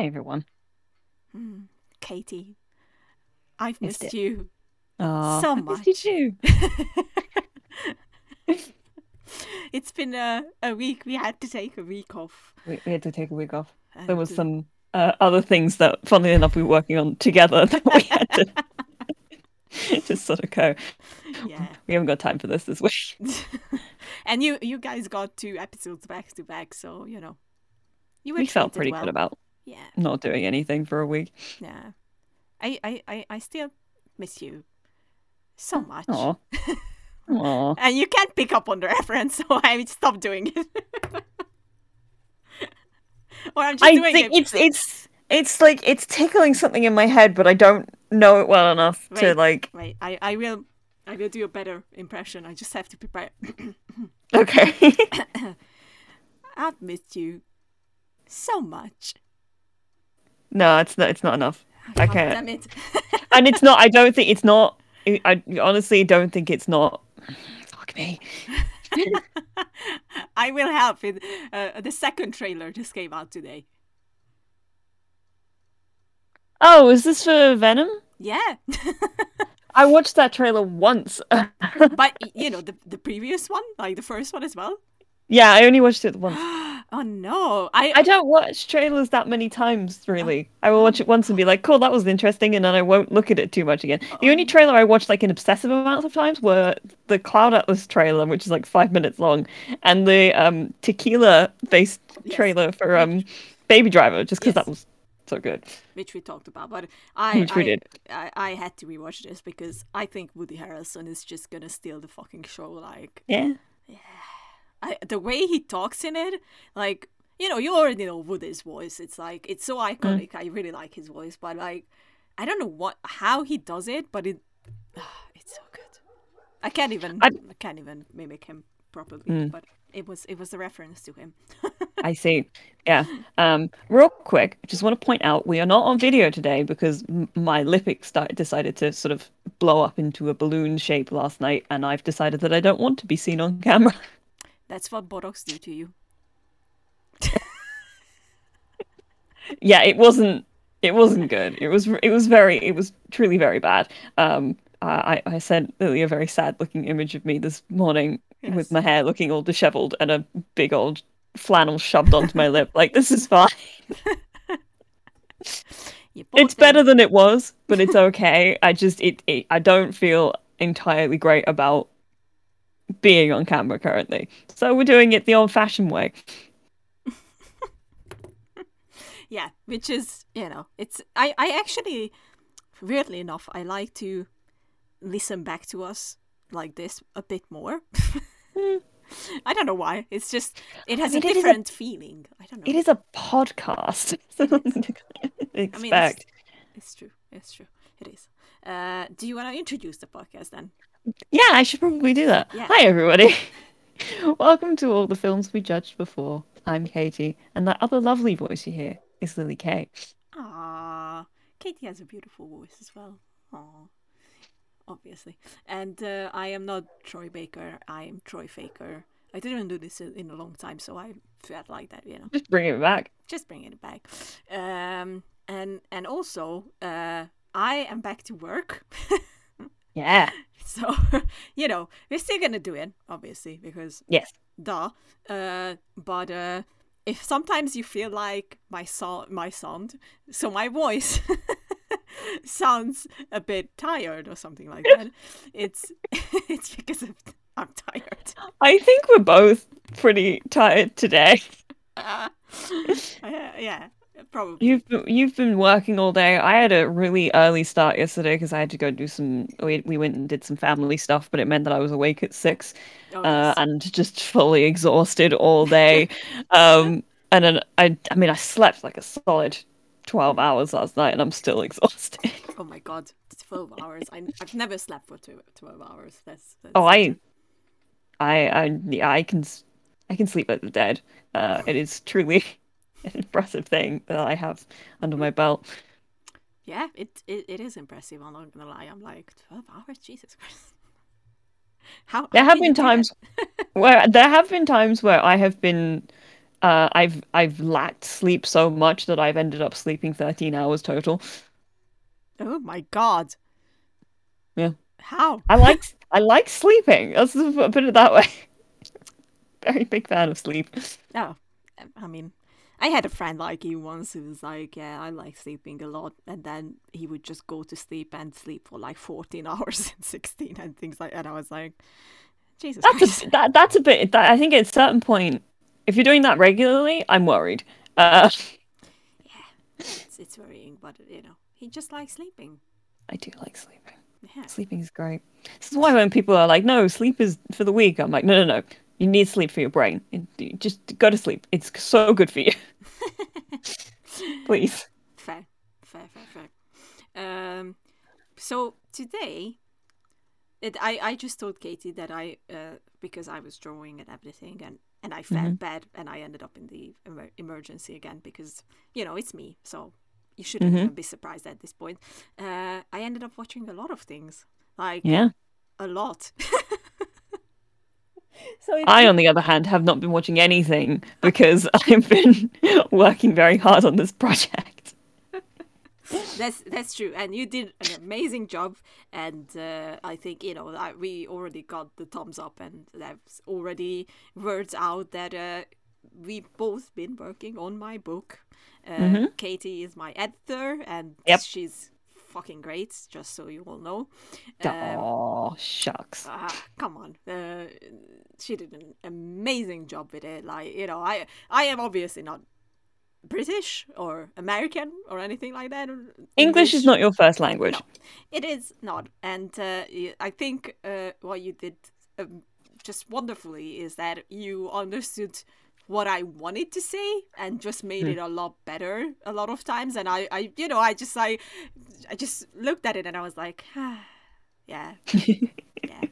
Hi, everyone. Hmm. Katie, I've Missed missed you so much. missed you too. it's been a, a week. We had to take a week off. We, we had to take a week off. There and, was uh, some uh, other things that, funnily enough, we were working on together that we had to just sort of go. Yeah. We haven't got time for this this week. and you you guys got two episodes back to back, so you know. You were We felt pretty well. good about Yeah, not doing anything for a week. yeah. I, I, I, I still miss you so much. Aw. Aw. And you can't pick up on the reference, so I stopped doing it. or I'm just I doing think it. it's it's it's like it's tickling something in my head, but I don't know it well enough to like. Wait, I, I will I will do a better impression. I just have to prepare. Okay. I've missed you so much. No, it's not. It's not enough. I can't. Damn it. and it's not. I don't think it's not. I honestly don't think it's not. Fuck me. I will help it. Uh, the second trailer just came out today. Oh, is this for Venom? Yeah, I watched that trailer once. but you know the the previous one, like the first one as well. yeah, I only watched it once. oh no, I, I don't watch trailers that many times, really. I will watch it once and be like, cool, that was interesting, and then I won't look at it too much again. The only trailer I watched like an obsessive amount of times were the Cloud Atlas trailer, which is like five minutes long, and the um tequila based Yes. trailer for um Baby Driver, just because Yes. that was so good. which we talked about, but I Which we I, did. I I had to rewatch this because I think Woody Harrelson is just gonna steal the fucking show. Like yeah, Yeah. I, the way he talks in it, like you know, you already know Woody's voice. It's like it's so Mm. iconic. I really like his voice, but like I don't know what how he does it, but it it's so good. I can't even I, I- Mm. can't even mimic him properly, but it was it was a reference to him. I see. Yeah. Um, real quick, I just want to point out we are not on video today because my lippic sti- decided to sort of blow up into a balloon shape last night, and I've decided that I don't want to be seen on camera. That's what Botox do to you. yeah, it wasn't. It wasn't good. It was. It was very. It was truly very bad. Um, I I sent Lily a very sad looking image of me this morning Yes. with my hair looking all dishevelled and a big old flannel shoved onto my lip. Like this is fine. It's better than it was, but it's okay. I just it, it I don't feel entirely great about being on camera currently. So we're doing it the old-fashioned way. yeah which is you know it's i i actually weirdly enough i like to listen back to us like this a bit more. I don't know why. It's just it has mean, a is a- different feeling. I don't know. It is a podcast. Expect. I mean, it's, it's true. It's true. It is. Uh do you want to introduce the podcast then Yeah, I should probably do that. Yeah. Hi everybody. Welcome to all the films we judged before. I'm Katie, and that other lovely voice you hear is Lily Kay. ah katie has a beautiful voice as well Aw. obviously and uh, i am not troy baker i am troy faker i didn't do this in a long time so i felt like that you know Just bring it back. just bringing it back. Um, and and also, uh, I am back to work, Yeah. so you know we're still gonna do it, obviously, because Yes. duh. Uh, but uh, if sometimes you feel like my sound, my sound, so my voice sounds a bit tired or something like that, it's it's because of, I'm tired. I think we're both pretty tired today. Uh, yeah, probably. You've been, you've been working all day. I had a really early start yesterday because I had to go do some. We we went and did some family stuff, but it meant that I was awake at six, Oh, uh, and just fully exhausted all day. um, and then I I mean I slept like a solid twelve hours last night, and I'm still exhausted. Oh my god, 12 hours. I, I've never slept for two, 12 hours. That's, that's Oh, I, I, I, I can, I can sleep like the dead. Uh, it is truly an impressive thing that I have under my belt. Yeah, it, it, it is impressive. I'm not gonna lie. I'm like, 12 hours? Jesus Christ. How, There have been times where there have been times where I have been uh, I've I've lacked sleep so much that I've ended up sleeping 13 hours total. Oh my god. Yeah. How? I like I like sleeping. Let's put it that way. Very big fan of sleep. Oh, I mean, I had a friend like you once who was like, "Yeah, I like sleeping a lot," and then he would just go to sleep and sleep for like fourteen hours and sixteen and things like that. I was like, Jesus That's Christ. a, that, that's a bit. That, I think at a certain point, if you're doing that regularly, I'm worried. Uh, It's, it's worrying, but you know, he just likes sleeping. I do like sleeping. Yeah. Sleeping is great. This is why when people are like, "No, sleep is for the weak," I'm like, "No, no, no. You need sleep for your brain. You just go to sleep. It's so good for you. Please." Fair, fair, fair, fair. Um, so today, it, I I just told Katie that I uh, because I was drawing and everything and and I felt bad and I ended up in the emer- emergency again because you know it's me so you shouldn't even be surprised at this point. Uh, I ended up watching a lot of things like Yeah. a lot. so it, I, on the other hand, have not been watching anything because I've been working very hard on this project. that's that's true and you did an amazing job and uh, i think you know I, we already got the thumbs up and there's already words out that uh, we both been working on my book uh, katie is my editor and Yep. she's fucking great just so you all know Um, Oh, shucks. ah, come on uh, she did an amazing job with it like you know i i am obviously not british or american or anything like that English is not your first language. no, it is not. And uh, I think uh, what you did um, just wonderfully is that you understood what I wanted to say and just made it a lot better a lot of times. And I, I you know, I just I, I just looked at it and I was like, ah, yeah, yeah.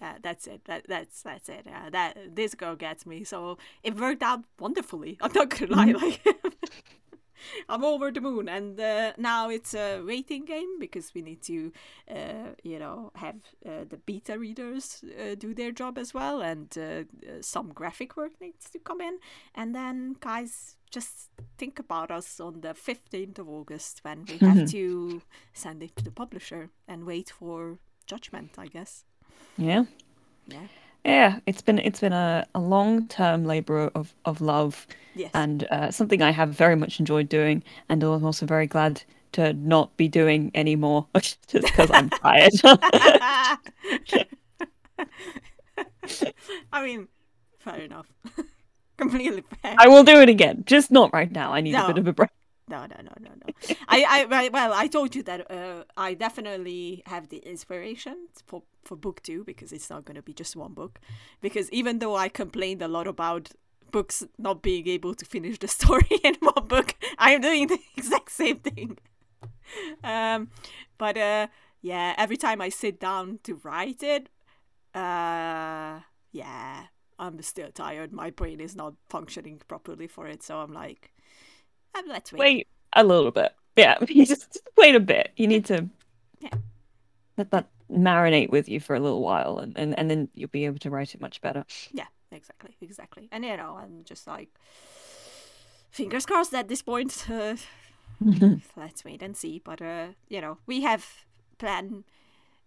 Uh, that's it. That that's that's it. Uh, that this girl gets me. So it worked out wonderfully. I'm not gonna lie. Like I'm over the moon, and uh, now it's a waiting game because we need to, uh, you know, have uh, the beta readers uh, do their job as well, and some graphic work needs to come in, and then guys just think about us on the 15th of August when we have to send it to the publisher and wait for judgment, I guess. Yeah. Yeah. Yeah, it's been it's been a, a long term labor of, of love Yes. and uh, something I have very much enjoyed doing, and I'm also very glad to not be doing anymore just because I'm tired. I mean, fair enough. Completely fair. I will do it again, just not right now. I need a bit of a break. No, no, no, no, no. I, I, well, I told you that uh, I definitely have the inspiration for for book two because it's not going to be just one book. Because even though I complained a lot about books not being able to finish the story in one book, I am doing the exact same thing. Um, but uh, yeah, every time I sit down to write it, uh, yeah, I'm still tired. My brain is not functioning properly for it, so I'm like, uh, let's wait. Wait a little bit. Yeah, you just, just wait a bit. You need to Yeah. let that marinate with you for a little while, and, and, and then you'll be able to write it much better. Yeah, exactly, exactly. And you know, I'm just like, fingers crossed at this point. Uh, let's wait and see. But uh, you know, we have plan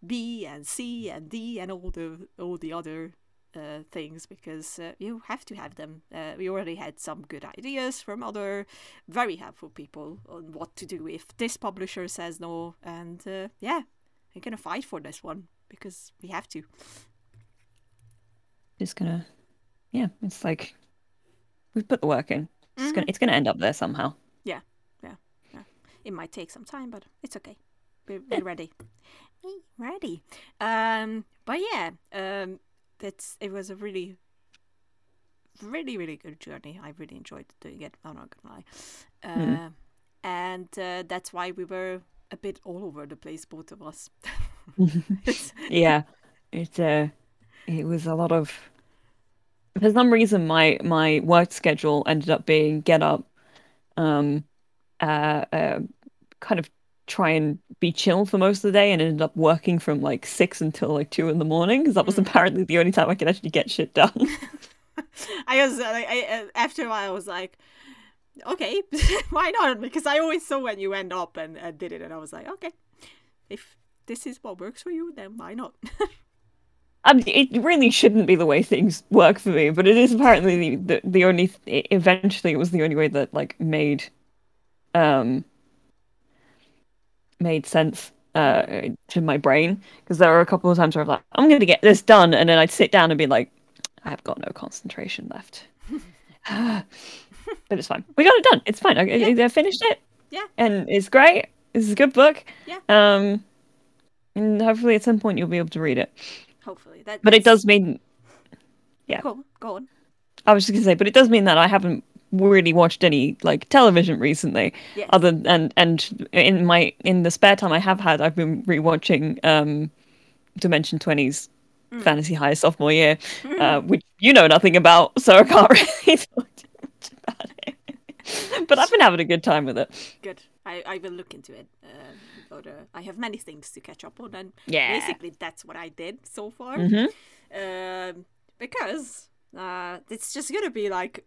B and C and D and all the all the other uh, things because uh, you have to have them. Uh, we already had some good ideas from other very helpful people on what to do if this publisher says no. And uh, yeah, we're gonna fight for this one because we have to. Just gonna, yeah, it's like we've put the work in. It's gonna it's gonna end up there somehow. Yeah, yeah, yeah. It might take some time, but it's okay. We're, we're ready. We're ready. Um, but yeah, um, that's it was a really, really, really good journey. I really enjoyed doing it. I'm not gonna lie. Uh, And uh, that's why we were a bit all over the place, both of us. Yeah it uh it was a lot of for some reason my my work schedule ended up being get up um uh, uh kind of try and be chill for most of the day and ended up working from like six until like two in the morning because that was mm. apparently the only time I could actually get shit done. I was uh, I, I, after a while I was like, okay, why not? Because I always saw when you went up and, and did it, and I was like, okay, if this is what works for you, then why not? I mean, it really shouldn't be the way things work for me, but it is apparently the the, the only. Th- eventually, it was the only way that like made, um, made sense uh to my brain because there were a couple of times where I'm like, I'm gonna get this done, and then I'd sit down and be like, I've got no concentration left. but it's fine. We got it done. It's fine. I, I, I finished it. Yeah. And it's great. This is a good book. Yeah. Um, and hopefully at some point you'll be able to read it. Hopefully, that. But it does mean yeah. Go, go on. I was just gonna say, but it does mean that I haven't really watched any like television recently. Yes. Other and and in my in the spare time I have had, I've been rewatching um, Dimension 20's Mm. Fantasy High sophomore year, uh, which you know nothing about, so I can't really talk too much about it. but I've been having a good time with it. Good. I, I will look into it. Uh, but uh, I have many things to catch up on, and Yeah. basically that's what I did so far. mm-hmm. Um, because uh, it's just gonna be like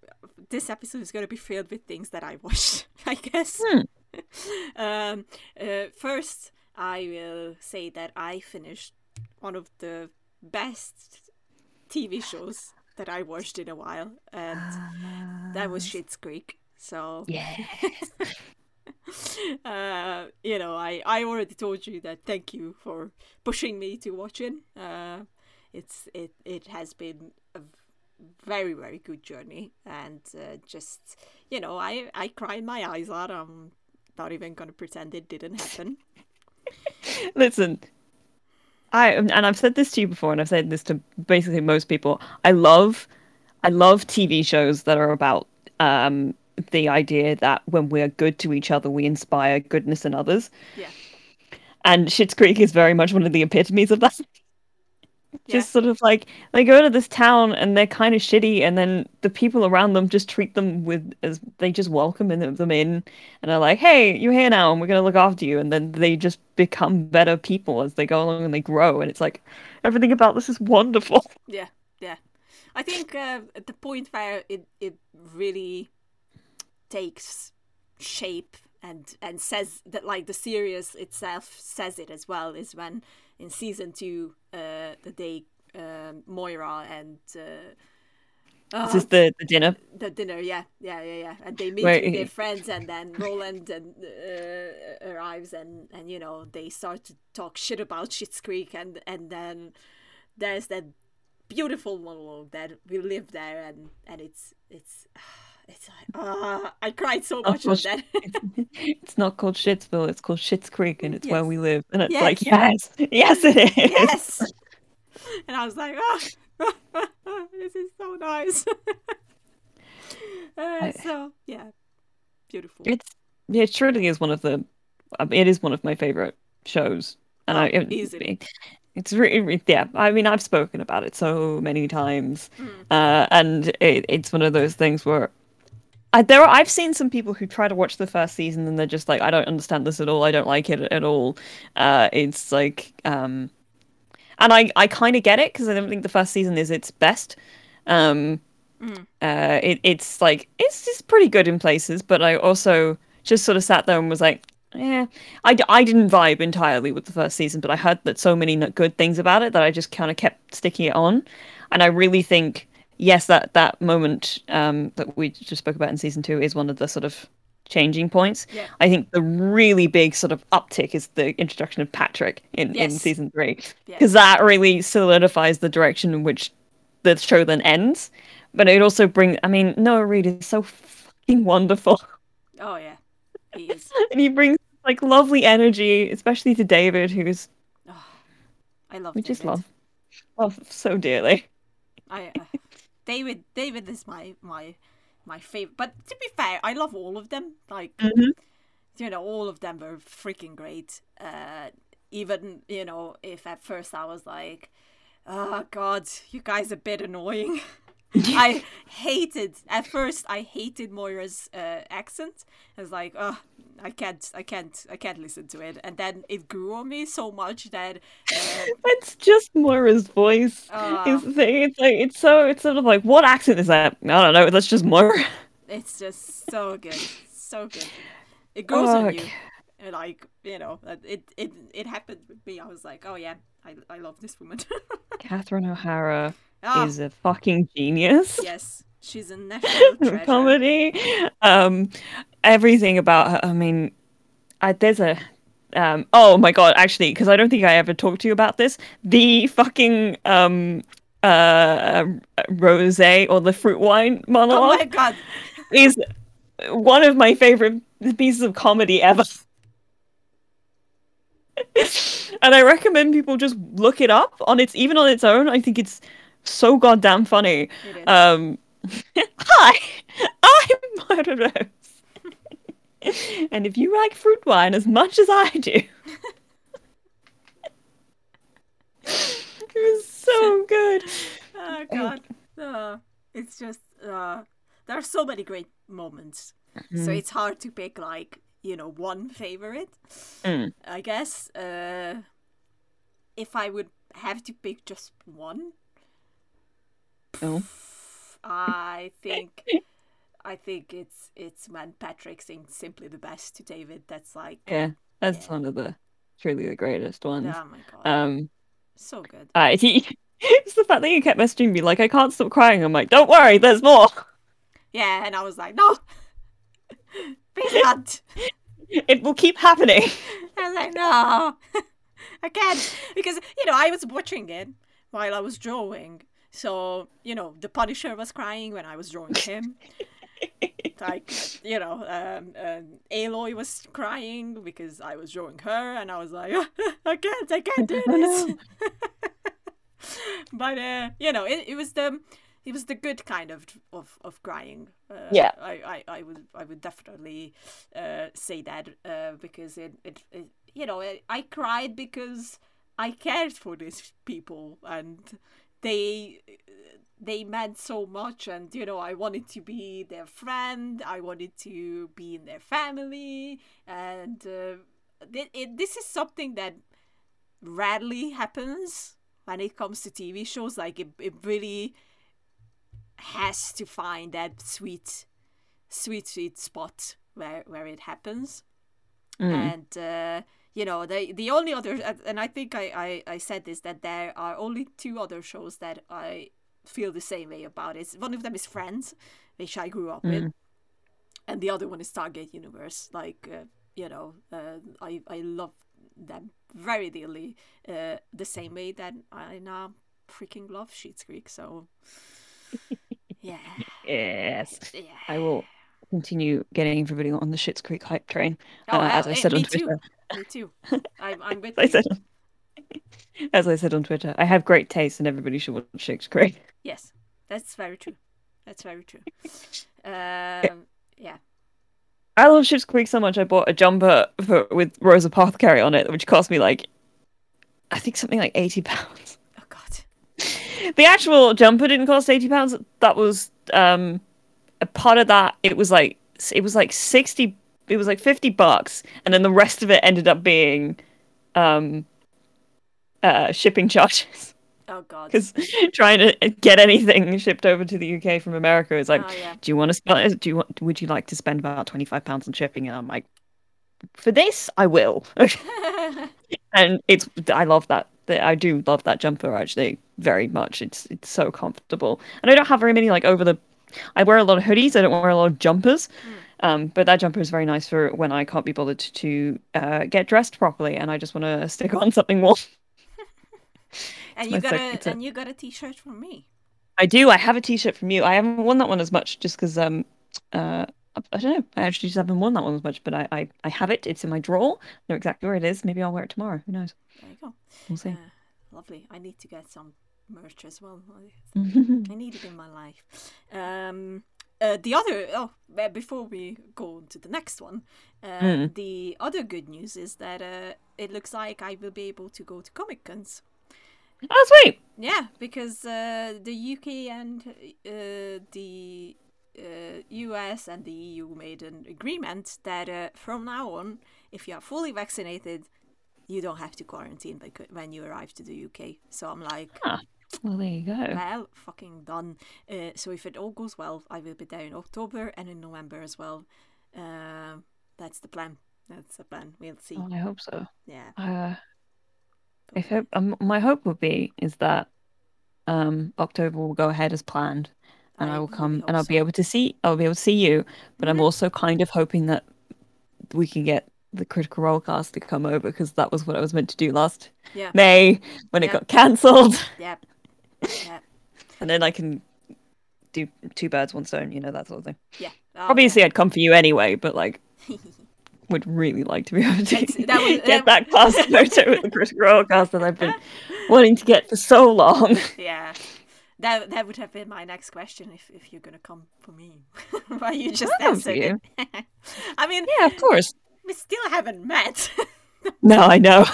this episode is gonna be filled with things that I watched. I guess. Hmm. um, uh, first, I will say that I finished one of the best TV shows that I watched in a while, and that was Schitt's Creek. So Yeah. uh, you know, I, I already told you that thank you for pushing me to watch it. Uh, it's it it has been a very very good journey, and uh, just you know, I I cried my eyes out. I'm not even gonna pretend it didn't happen. Listen, I and I've said this to you before, and I've said this to basically most people. I love, I love TV shows that are about um, the idea that when we're good to each other, we inspire goodness in others. Yeah. And Schitt's Creek is very much one of the epitomes of that. Yeah. Just sort of like they go to this town and they're kind of shitty, and then the people around them just treat them with as they just welcome them in, and are like, "Hey, you're here now, and we're gonna look after you." And then they just become better people as they go along and they grow, and it's like everything about this is wonderful. Yeah, yeah. I think uh, at the point where it, it really takes shape and and says that like the series itself says it as well is when in season two uh the day um, Moira and uh, This is the, the dinner. the dinner yeah yeah yeah yeah and they meet with their friends and then Roland and uh, arrives and and you know they start to talk shit about Schitt's Creek and and then there's that beautiful monologue that we live there and and it's it's it's like ah I cried so much on that It's not called Shitsville, it's called Schitt's Creek, and it's where we live. And it's Yes. like, yes, yes, it is. yes and I was like ah this is so nice uh, so yeah beautiful It's it truly is one of the it is one of my favorite shows, and Oh, I it, easily. It's really yeah. I mean, I've spoken about it so many times, Hmm. uh, and it, it's one of those things where. I, there, are, I've seen some people who try to watch the first season and they're just like, I don't understand this at all. I don't like it at all. Uh, it's like, um, and I, I kind of get it because I don't think the first season is its best. Um, uh, it, it's like it's it's pretty good in places, but I also just sort of sat there and was like, yeah, I, I didn't vibe entirely with the first season, but I heard that so many good things about it that I just kind of kept sticking it on, and I really think yes, that that moment um, that we just spoke about in season two is one of the sort of changing points. Yeah. I think the really big sort of uptick is the introduction of Patrick in, in season three, Yeah. because that really solidifies the direction in which the show then ends. But it also brings, I mean, Noah Reid is so fucking wonderful. oh yeah he is and he brings like lovely energy, especially to David, who's I love we just love love so dearly. I uh, David David is my my my favorite. But to be fair, I love all of them. Like you know, all of them were freaking great. Uh, even you know, if at first I was like, "Oh God, you guys are a bit annoying," I hated at first. I hated Moira's uh, accent. I was like, oh, I can't, I can't, I can't listen to it. And then it grew on me so much that uh, It's just Moira's voice. The thing. It's like it's so it's sort of like what accent is that? I don't know. That's just Moira. it's just so good, so good. It grows on you. And like you know, uh, it it it happened with me. I was like, oh yeah, I I love this woman. Catherine O'Hara Ah, is a fucking genius. yes, she's a national treasure. comedy. Um, everything about her. I mean, I, there's a. Um, oh my god! Actually, because I don't think I ever talked to you about this. The fucking um, uh, rose or the fruit wine Oh monologue my god, is one of my favorite pieces of comedy ever. and I recommend people just look it up on its even on its own. I think it's so goddamn funny. Um, hi, I'm Moira Rose. and if you like fruit wine as much as I do, it was so good. oh god, uh, it's just uh, there are so many great moments. So Mm. it's hard to pick like you know one favorite. Mm. I guess uh, if I would have to pick just one, Oh. I think I think it's it's when Patrick sings simply the best to David. That's like Yeah, that's one of the truly the greatest ones. oh my god, Um, so good. uh, he, it's the fact that you kept messaging me like I can't stop crying. I'm like, don't worry, there's more. Yeah, and I was like, no, not. It will keep happening. I was like, no, I can't because you know I was watching it while I was drawing. So you know the Punisher was crying when I was drawing him. like you know, um, um, Aloy was crying because I was drawing her, and I was like, I can't, I can't do this. but uh, you know, it, it was the it was the good kind of of, of crying. Uh, Yeah. I, I, I would I would definitely uh, say that uh, because it, it, it you know I, I cried because I cared for these people and they they meant so much and you know I wanted to be their friend I wanted to be in their family and uh, th- it, this is something that rarely happens when it comes to TV shows like it, it really has to find that sweet sweet sweet spot where where it happens Mm. and uh, you know the the only other and I think I, I I said this that there are only two other shows that I feel the same way about it. One of them is Friends, which I grew up with, Mm. and the other one is Stargate Universe. Like uh, you know, uh, I I love them very dearly, uh, the same way that I now freaking love Sheets Creek. So yeah, Yes. yeah. I will continue getting everybody on the Schitt's Creek hype train. Oh, uh, as uh, I eh, said on me too. Twitter. Me too. I'm, I'm with As I said, as I said on Twitter, I have great taste, and everybody should watch Schitt's Creek. Yes, that's very true. That's very true. Um, yeah. I love Schitt's Creek so much. I bought a jumper for, with Rose Apothecary on it, which cost me like, I think something like eighty pounds. Oh God. The actual jumper didn't cost eighty pounds. That was um, a part of that. It was like it was like sixty. It was like fifty bucks, and then the rest of it ended up being um, uh, shipping charges. Oh God. because trying to get anything shipped over to the UK from America is like, Oh, yeah. do you want to spend? Do you want? Would you like to spend about twenty five pounds on shipping? And I'm like, for this, I will. and it's I love that. that- I do love that jumper actually very much. It's it's so comfortable, and I don't have very many like over the. I wear a lot of hoodies. I don't wear a lot of jumpers. Um, but that jumper is very nice for when I can't be bothered to uh, get dressed properly, and I just want to stick on something warm. and you got a and you got a T-shirt from me. I do. I have a T-shirt from you. I haven't worn that one as much just because um uh I, I don't know. I actually just haven't worn that one as much, but I, I I have it. It's in my drawer. I know exactly where it is. Maybe I'll wear it tomorrow. Who knows? There you go. We'll see. Uh, lovely. I need to get some merch as well. I, I need it in my life. Um, uh, the other oh, uh, before we go on to the next one, uh, Mm. the other good news is that uh, it looks like I will be able to go to Comic Cons. Oh, sweet. Yeah, because uh, the UK and uh, the uh, US and the EU made an agreement that uh, from now on, if you are fully vaccinated, you don't have to quarantine when you arrive to the UK. So I'm like, Ah, well, there you go. well, fucking done. Uh, so if it all goes well, I will be there in October and in November as well. Um that's the plan. That's the plan. We'll see. Oh, I hope so. Yeah. Uh, I hope um, my hope would be is that um October will go ahead as planned, and I, I will come and I'll be able to see I'll be able to see you. But I'm Mhm. also kind of hoping that we can get the Critical Role cast to come over because that was what I was meant to do last Yeah. May when it got cancelled, Yep. Yeah. And then I can do two birds one stone, you know that sort of thing. Yeah. Oh, Obviously, I'd come for you anyway, but like. Would really like to be able to that would- get that- that class photo with the Critical Role cast that I've been wanting to get for so long. Yeah. That that would have been my next question if, if you're gonna come for me. Why you just I'll answered for it. I mean, Yeah, of course. we still haven't met. No, I know.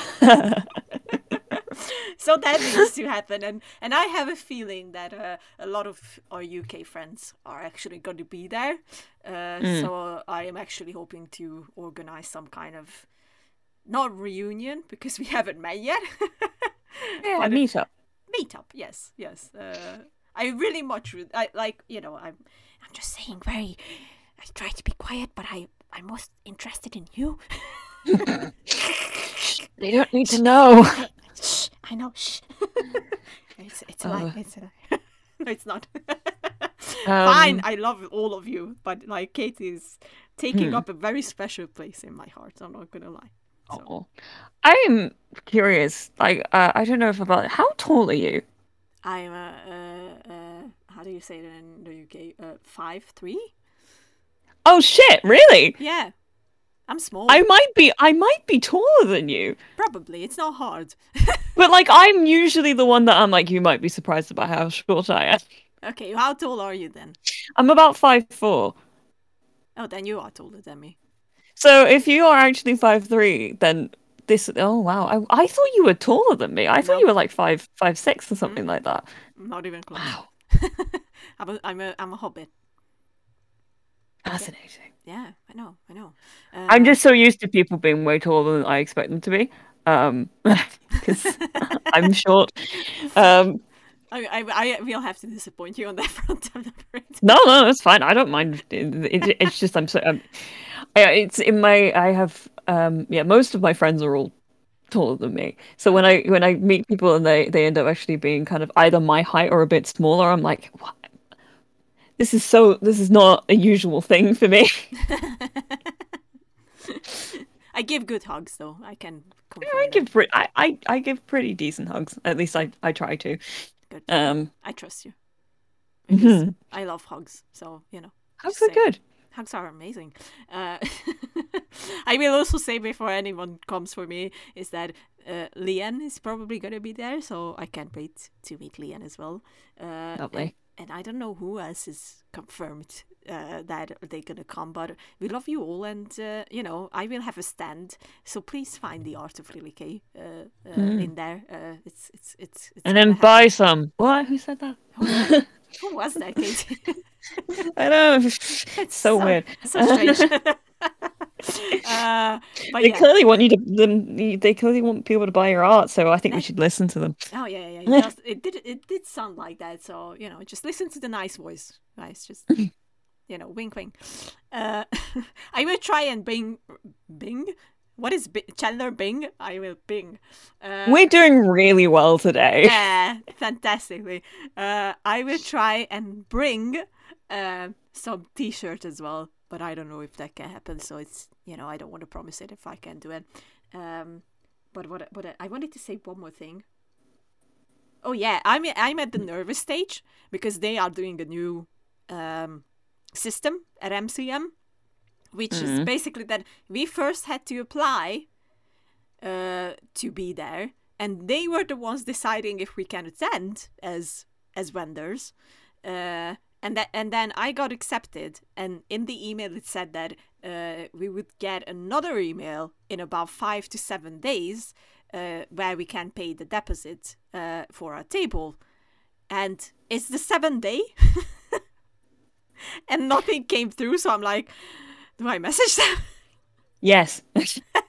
so that needs to happen and and I have a feeling that uh, a lot of our UK friends are actually going to be there. Uh, Mm. So I am actually hoping to organize some kind of not reunion because we haven't met yet. yeah, But- meet up. meetup yes yes uh, i really much would- i like you know i'm i'm just saying very i try to be quiet but i i'm most interested in you They don't need to know. Shh i know shh it's it's a lie it's a lie no it's not Um, fine i love all of you but like kate is taking Hmm. up a very special place in my heart i'm not gonna lie so, Oh. I'm curious. Like, uh, I don't know if about how tall are you? i'm uh, uh, uh how do you say it in the uk uh, five three Oh shit! Really? yeah i'm small I might be. I might be taller than you. probably it's not hard But like, I'm usually the one that I'm like. You might be surprised about how short I am. Okay, how tall are you then? I'm about five four. Oh, then you are taller than me. So if you are actually five three, then this. Oh wow! I I thought you were taller than me. I thought you were like five five six or something like that. Not even close. Wow, I'm a, I'm a, I'm a hobbit. Fascinating. Yeah, I know, I know. Uh, I'm just so used to people being way taller than I expect them to be. Um, because I'm short. Um, I, I, I will have to disappoint you on that front. No, no, it's fine. I don't mind. It, it, it's just I'm so. Um, I, it's in my. I have. Um, yeah, most of my friends are all taller than me. So when I when I meet people and they they end up actually being kind of either my height or a bit smaller, I'm like, what? This is so. This is not a usual thing for me. I give good hugs though. I can confirm I give pretty. I, I I give pretty decent hugs. At least I I try to. good. Um, I trust you. Mhm. I love hugs, so you know. hugs are good. Hugs are amazing. Uh, I will also say before anyone comes for me is that uh, Leanne is probably going to be there, so I can't wait to meet Leanne as well. Uh, Lovely. And, and I don't know who else is confirmed uh, that they're going to come, but we love you all, and uh, you know I will have a stand, so please find the art of Lily Kay uh, uh, Mm. in there. Uh, it's it's it's. it's And then happen. buy some. What? Who said that? Who was that, Kate? I know. It's so, weird. so strange. uh, but They yeah. clearly want you to. Them, they clearly want people to buy your art, so I think we should listen to them. Oh yeah, yeah, yeah. It, it did. It did sound like that. So you know, just listen to the nice voice, guys. Just you know, wink, wink. Uh, I will try and Bing, Bing. What is Chandler Bing? I will Bing. Uh, We're doing really well today. yeah, fantastically. Uh, I will try and bring uh, some T-shirt as well, but I don't know if that can happen. So it's you know I don't want to promise it if I can do it. Um, but what what I wanted to say one more thing. Oh yeah, I'm I'm at the nervous stage because they are doing a new um, system at MCM, which is Mhm. basically that we first had to apply uh, to be there, and they were the ones deciding if we can attend as as vendors. Uh, and that and then I got accepted, and in the email it said that uh, we would get another email in about five to seven days uh, where we can pay the deposit uh, for our table, and it's the seventh day, and nothing came through. So I'm like, do I message them? Yes.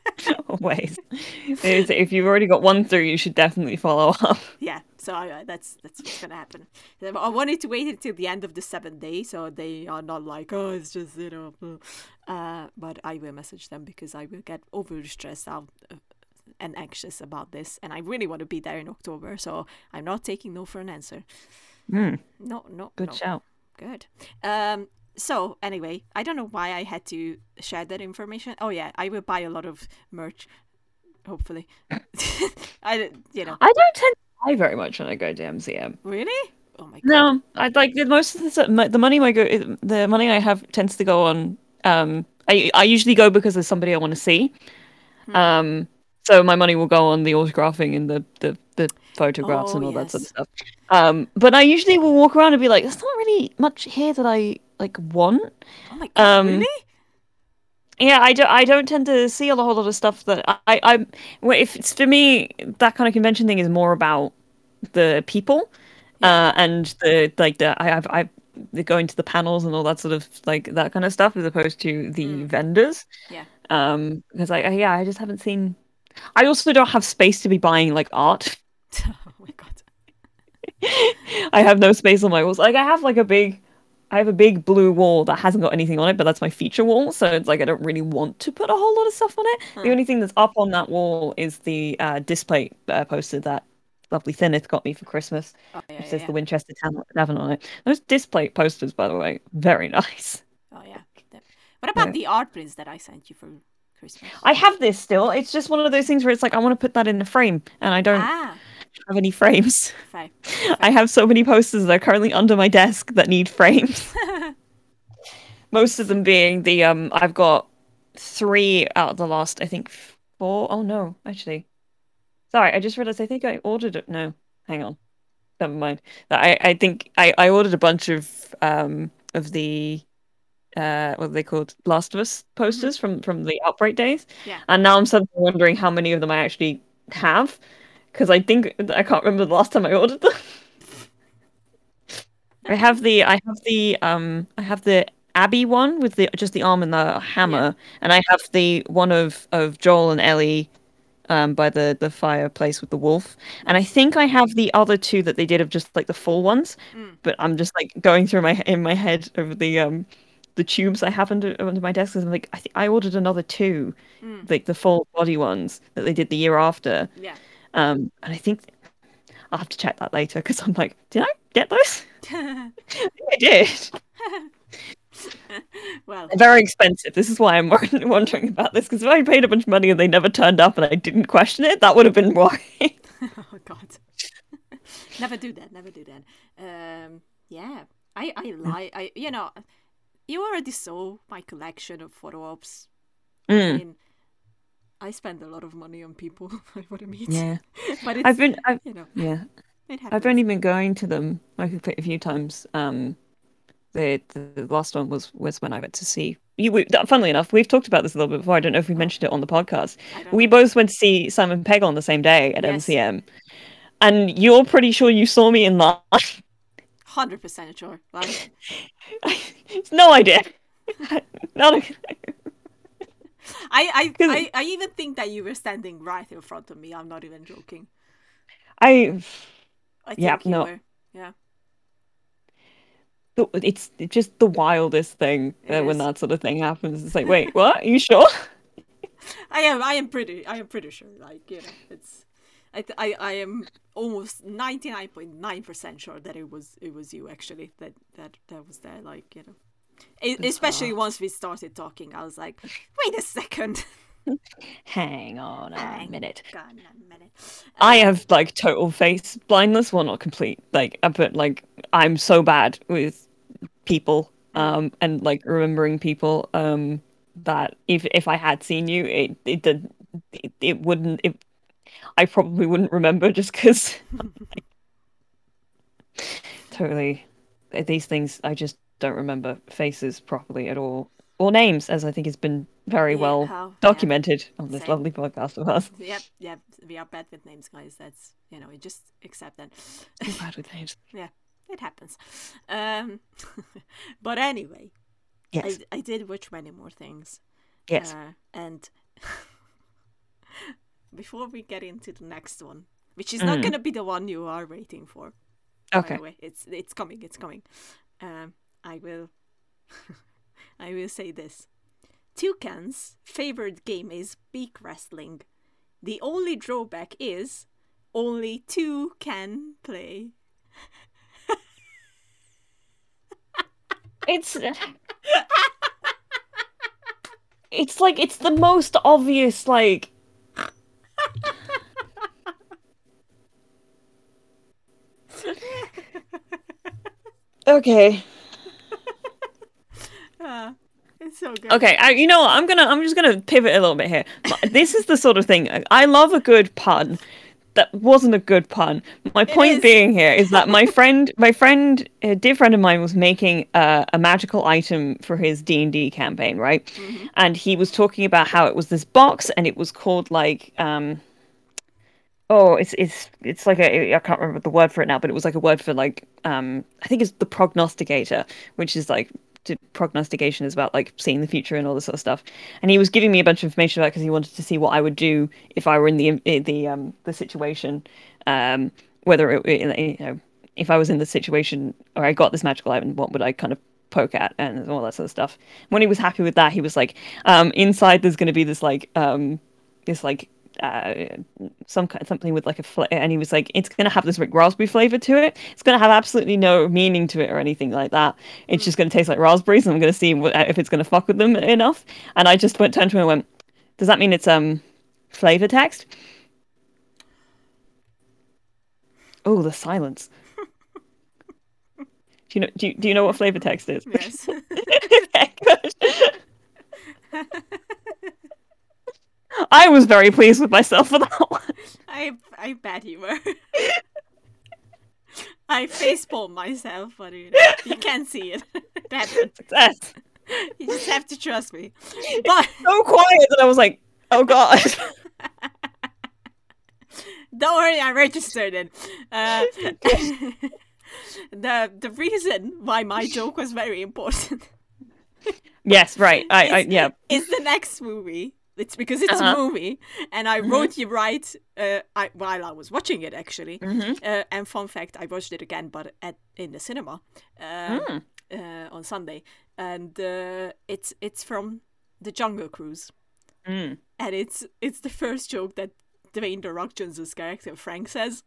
Always. Is- If you've already got one through, you should definitely follow up. yeah. So I, that's that's what's gonna happen. I wanted to wait until the end of the seventh day, so they are not like, oh, it's just you know. Uh, but I will message them because I will get over stressed out uh, and anxious about this, and I really want to be there in October. So I'm not taking no for an answer. Hmm. No, no, Good no. shout. Good. Um. So anyway, I don't know why I had to share that information. Oh yeah, I will buy a lot of merch. Hopefully, I you know I don't tend to buy very much when I go to MCM. really. Oh my god. No, I like the most of the the money I go the money I have tends to go on. Um, I I usually go because there's somebody I want to see. Hmm. Um, so my money will go on the autographing and the the, the photographs Oh, and all that sort of stuff. Um, but I usually will walk around and be like, there's not really much here that I like want. Oh my god. Um, really? Yeah, I don't. I don't tend to see a whole lot of stuff that I. I. well, If it's for me, that kind of convention thing is more about the people, uh, and the like. The I have. I the going to the panels and all that sort of like that kind of stuff, as opposed to the vendors. Yeah. Um, because I yeah, I just haven't seen. I also don't have space to be buying like art. I have no space on my walls. Like I have like a big, I have a big blue wall that hasn't got anything on it, but that's my feature wall. So it's like I don't really want to put a whole lot of stuff on it. The only thing that's up on that wall is the uh, display uh, poster that lovely Thinneth got me for Christmas, Oh yeah. which yeah, says yeah. the Winchester Tavern on it. Those display posters, by the way, very nice. Oh yeah. What about Yeah. the art prints that I sent you for Christmas? I have this still. It's just one of those things where it's like I want to put that in the frame, and I don't Ah, have any frames. fair. I have so many posters that are currently under my desk that need frames. Most of them being the um I've got three out of the last I think four. Oh no, actually. Sorry, I just realized I think I ordered it. No, hang on. Never mind. I I think I I ordered a bunch of um of the uh what are they called Last of Us posters from from the outbreak days. Yeah. And now I'm suddenly wondering how many of them I actually have because I think I can't remember the last time I ordered them. I have the I have the um I have the Abby one with the just the arm and the hammer, and I have the one of of Joel and Ellie um by the the fireplace with the wolf, and I think I have the other two that they did of just like the full ones, Mm. but I'm just like going through my in my head over the um the tubes I have under under my desk, and I'm like I think I ordered another two, Mm. like the full body ones that they did the year after, Yeah. Um and I think I'll have to check that later because I'm like, did I get those? I think I did. well, They're very expensive. This is why I'm wondering about this because if I paid a bunch of money and they never turned up and I didn't question it, that would have been why. oh god. never do that. Never do that. Um. Yeah. I I like I you know, you already saw my collection of photo ops. I Mm, mean, I spend a lot of money on people I want to meet. yeah, But it's I've been, I've, you know yeah. I've only been going to them like a few times. Um, the the last one was was when I went to see you. We, funnily enough, we've talked about this a little bit before. I don't know if we mentioned it on the podcast. We both went to see Simon Pegg on the same day at Yes. MCM, and you're pretty sure you saw me in that. hundred percent sure. Like no idea. Not a, I I, I I even think that you were standing right in front of me. I'm not even joking. I I think Yeah, you no. were. Yeah. it's just the wildest thing uh, when that sort of thing happens. It's like, wait, what? Are you sure? I am. I am pretty. I am pretty sure. Like you know, it's. I th- I I am almost ninety nine point nine percent sure that it was it was you actually that that that was there. Like you know, Especially once we started talking, I was like, wait a second. Hang on a Hang minute. on a minute. I have like total face blindness. Well, not complete. Like, uh, but like, I'm so bad with people, um, and like remembering people, um, that if if I had seen you, it it did it, it wouldn't. It, I probably wouldn't remember just because. totally, these things I just don't remember faces properly at all, or names, as I think has been very Yeah, well how- yeah. documented on this Same. lovely podcast of us. Yep, yep. We are bad with names, guys. That's you know, you just accept that. Too bad with names. yeah, it happens. Um, but anyway, Yes. I I did watch many more things. yes. Uh, and before we get into the next one, which is not Mm. going to be the one you are waiting for, okay. the way, it's it's coming, it's coming. Um, I will, I will say this: Toucan's favorite game is beak wrestling. The only drawback is only two can play. It's It's like it's the most obvious like Okay. Ah, it's so good. Okay, I, you know what? I'm gonna I'm just gonna pivot a little bit here. This is the sort of thing I love a good pun. That wasn't a good pun. My point is. being here is that my friend, my friend, a dear friend of mine, was making uh, a magical item for his D and D campaign, right? Mm-hmm. And he was talking about how it was this box, and it was called like, um, oh, it's it's it's like a I can't remember the word for it now, but it was like a word for like, um, I think it's the prognosticator, which is like prognostication is about like seeing the future and all this sort of stuff. And he was giving me a bunch of information about because he wanted to see what I would do if I were in the in the um the situation, um whether it you know if I was in the situation or I got this magical item, what would I kind of poke at and all that sort of stuff. When he was happy with that, he was like, um, inside there's going to be this like um this like uh, some kind something with like a fla- and he was like it's going to have this like raspberry flavor to it. It's going to have absolutely no meaning to it or anything like that. It's just going to taste like raspberries and i'm going to see what, if it's going to fuck with them enough. And i just went turned to him and went does that mean it's um flavor text? Oh the silence. Do you know do you, do you know what flavor text is? Yes. I was very pleased with myself for that one. I I bet you were. I facepalm myself, but you, know, you can't see it. Happened. Success. You just have to trust me. But So quiet that I was like, oh god. don't worry, I registered it. Uh, the the reason why my joke was very important yes, right. I, I yeah. is the next movie. It's because it's Uh-huh. a movie, and I wrote you right uh, I, while I was watching it actually. Mm-hmm. Uh, and fun fact, I watched it again, but at in the cinema um, Mm. uh, on Sunday, and uh, it's it's from the Jungle Cruise, Mm. and it's it's the first joke that Dwayne the Rock Johnson's character Frank says,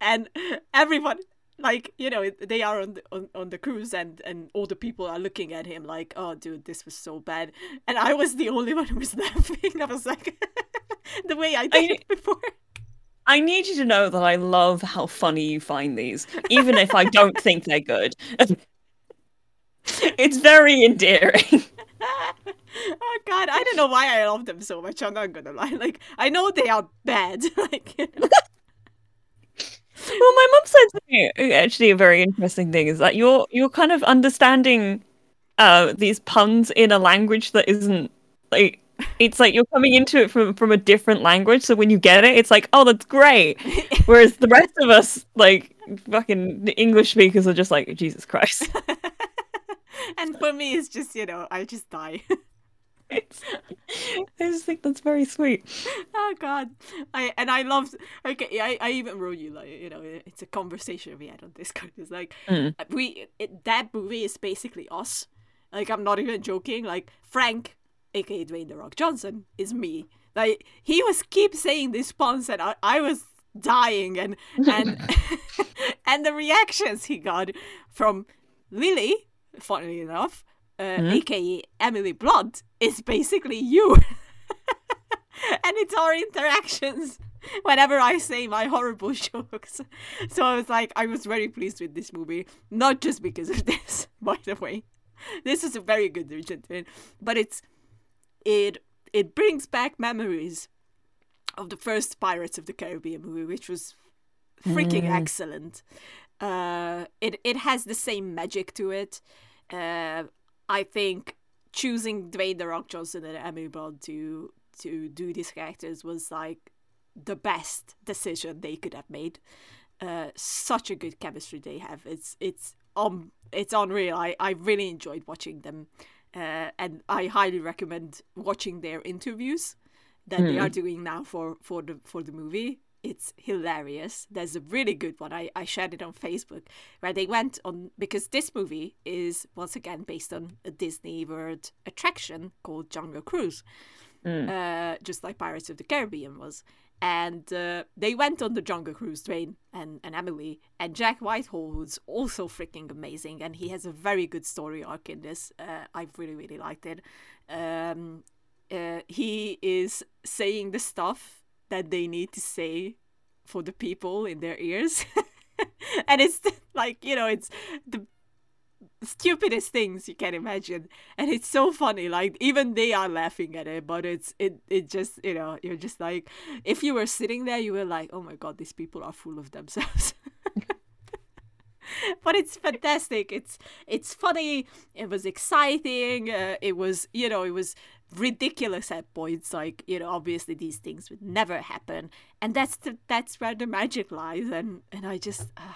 and everyone like you know they are on the, on, on the cruise and and all the people are looking at him like oh dude this was so bad and i was the only one who was laughing i was like the way i did I- it before I need you to know that I love how funny you find these, even if I don't think they're good. it's very endearing. oh god i don't know why i love them so much i'm not gonna lie like i know they are bad like you know. Well, my mom said to me uh, actually a very interesting thing is that you're you're kind of understanding uh these puns in a language that isn't like it's like you're coming into it from from a different language. So when you get it it's like oh that's great. Whereas the rest of us like fucking english speakers are just like jesus christ. And for me it's just you know i just die it's, i just think that's very sweet. Oh god. I and i loved okay i, I even wrote you like you know it's a conversation we had on discord. It's like Mm. we it, that movie is basically us. Like i'm not even joking. Like frank aka dwayne the rock johnson is me. Like he was keep saying this puns and i, I was dying and and and the reactions he got from lily funnily enough uh, aka emily blunt is basically you and it's our interactions whenever I say my horrible jokes. So I was like, I was very pleased with this movie, not just because of this, by the way. This is a very good Argentine, but it's it it brings back memories of the first Pirates of the Caribbean movie, which was freaking excellent. Uh, it it has the same magic to it. Uh, I think choosing Dwayne the Rock Johnson and Emily Blunt to to do these characters was like the best decision they could have made. Uh, such a good chemistry they have. It's it's um it's unreal. I, I really enjoyed watching them, uh, and I highly recommend watching their interviews that they are doing now for for the for the movie. It's hilarious. There's a really good one. I, I shared it on Facebook where they went on because this movie is once again based on a Disney World attraction called Jungle Cruise, uh, just like Pirates of the Caribbean was. And uh, they went on the Jungle Cruise, Dwayne and, and Emily, and Jack Whitehall, who's also freaking amazing, and he has a very good story arc in this. Uh, I really, really liked it. Um, uh, he is saying the stuff that they need to say for the people in their ears. and it's like, you know, it's the stupidest things you can imagine. And it's so funny like even they are laughing at it but it's it it just you know you're just like if you were sitting there you were like oh my god these people are full of themselves. But it's fantastic. It's it's funny. It was exciting. Uh, it was you know it was ridiculous at points like you know obviously these things would never happen. And that's the that's where the magic lies. And and i just uh,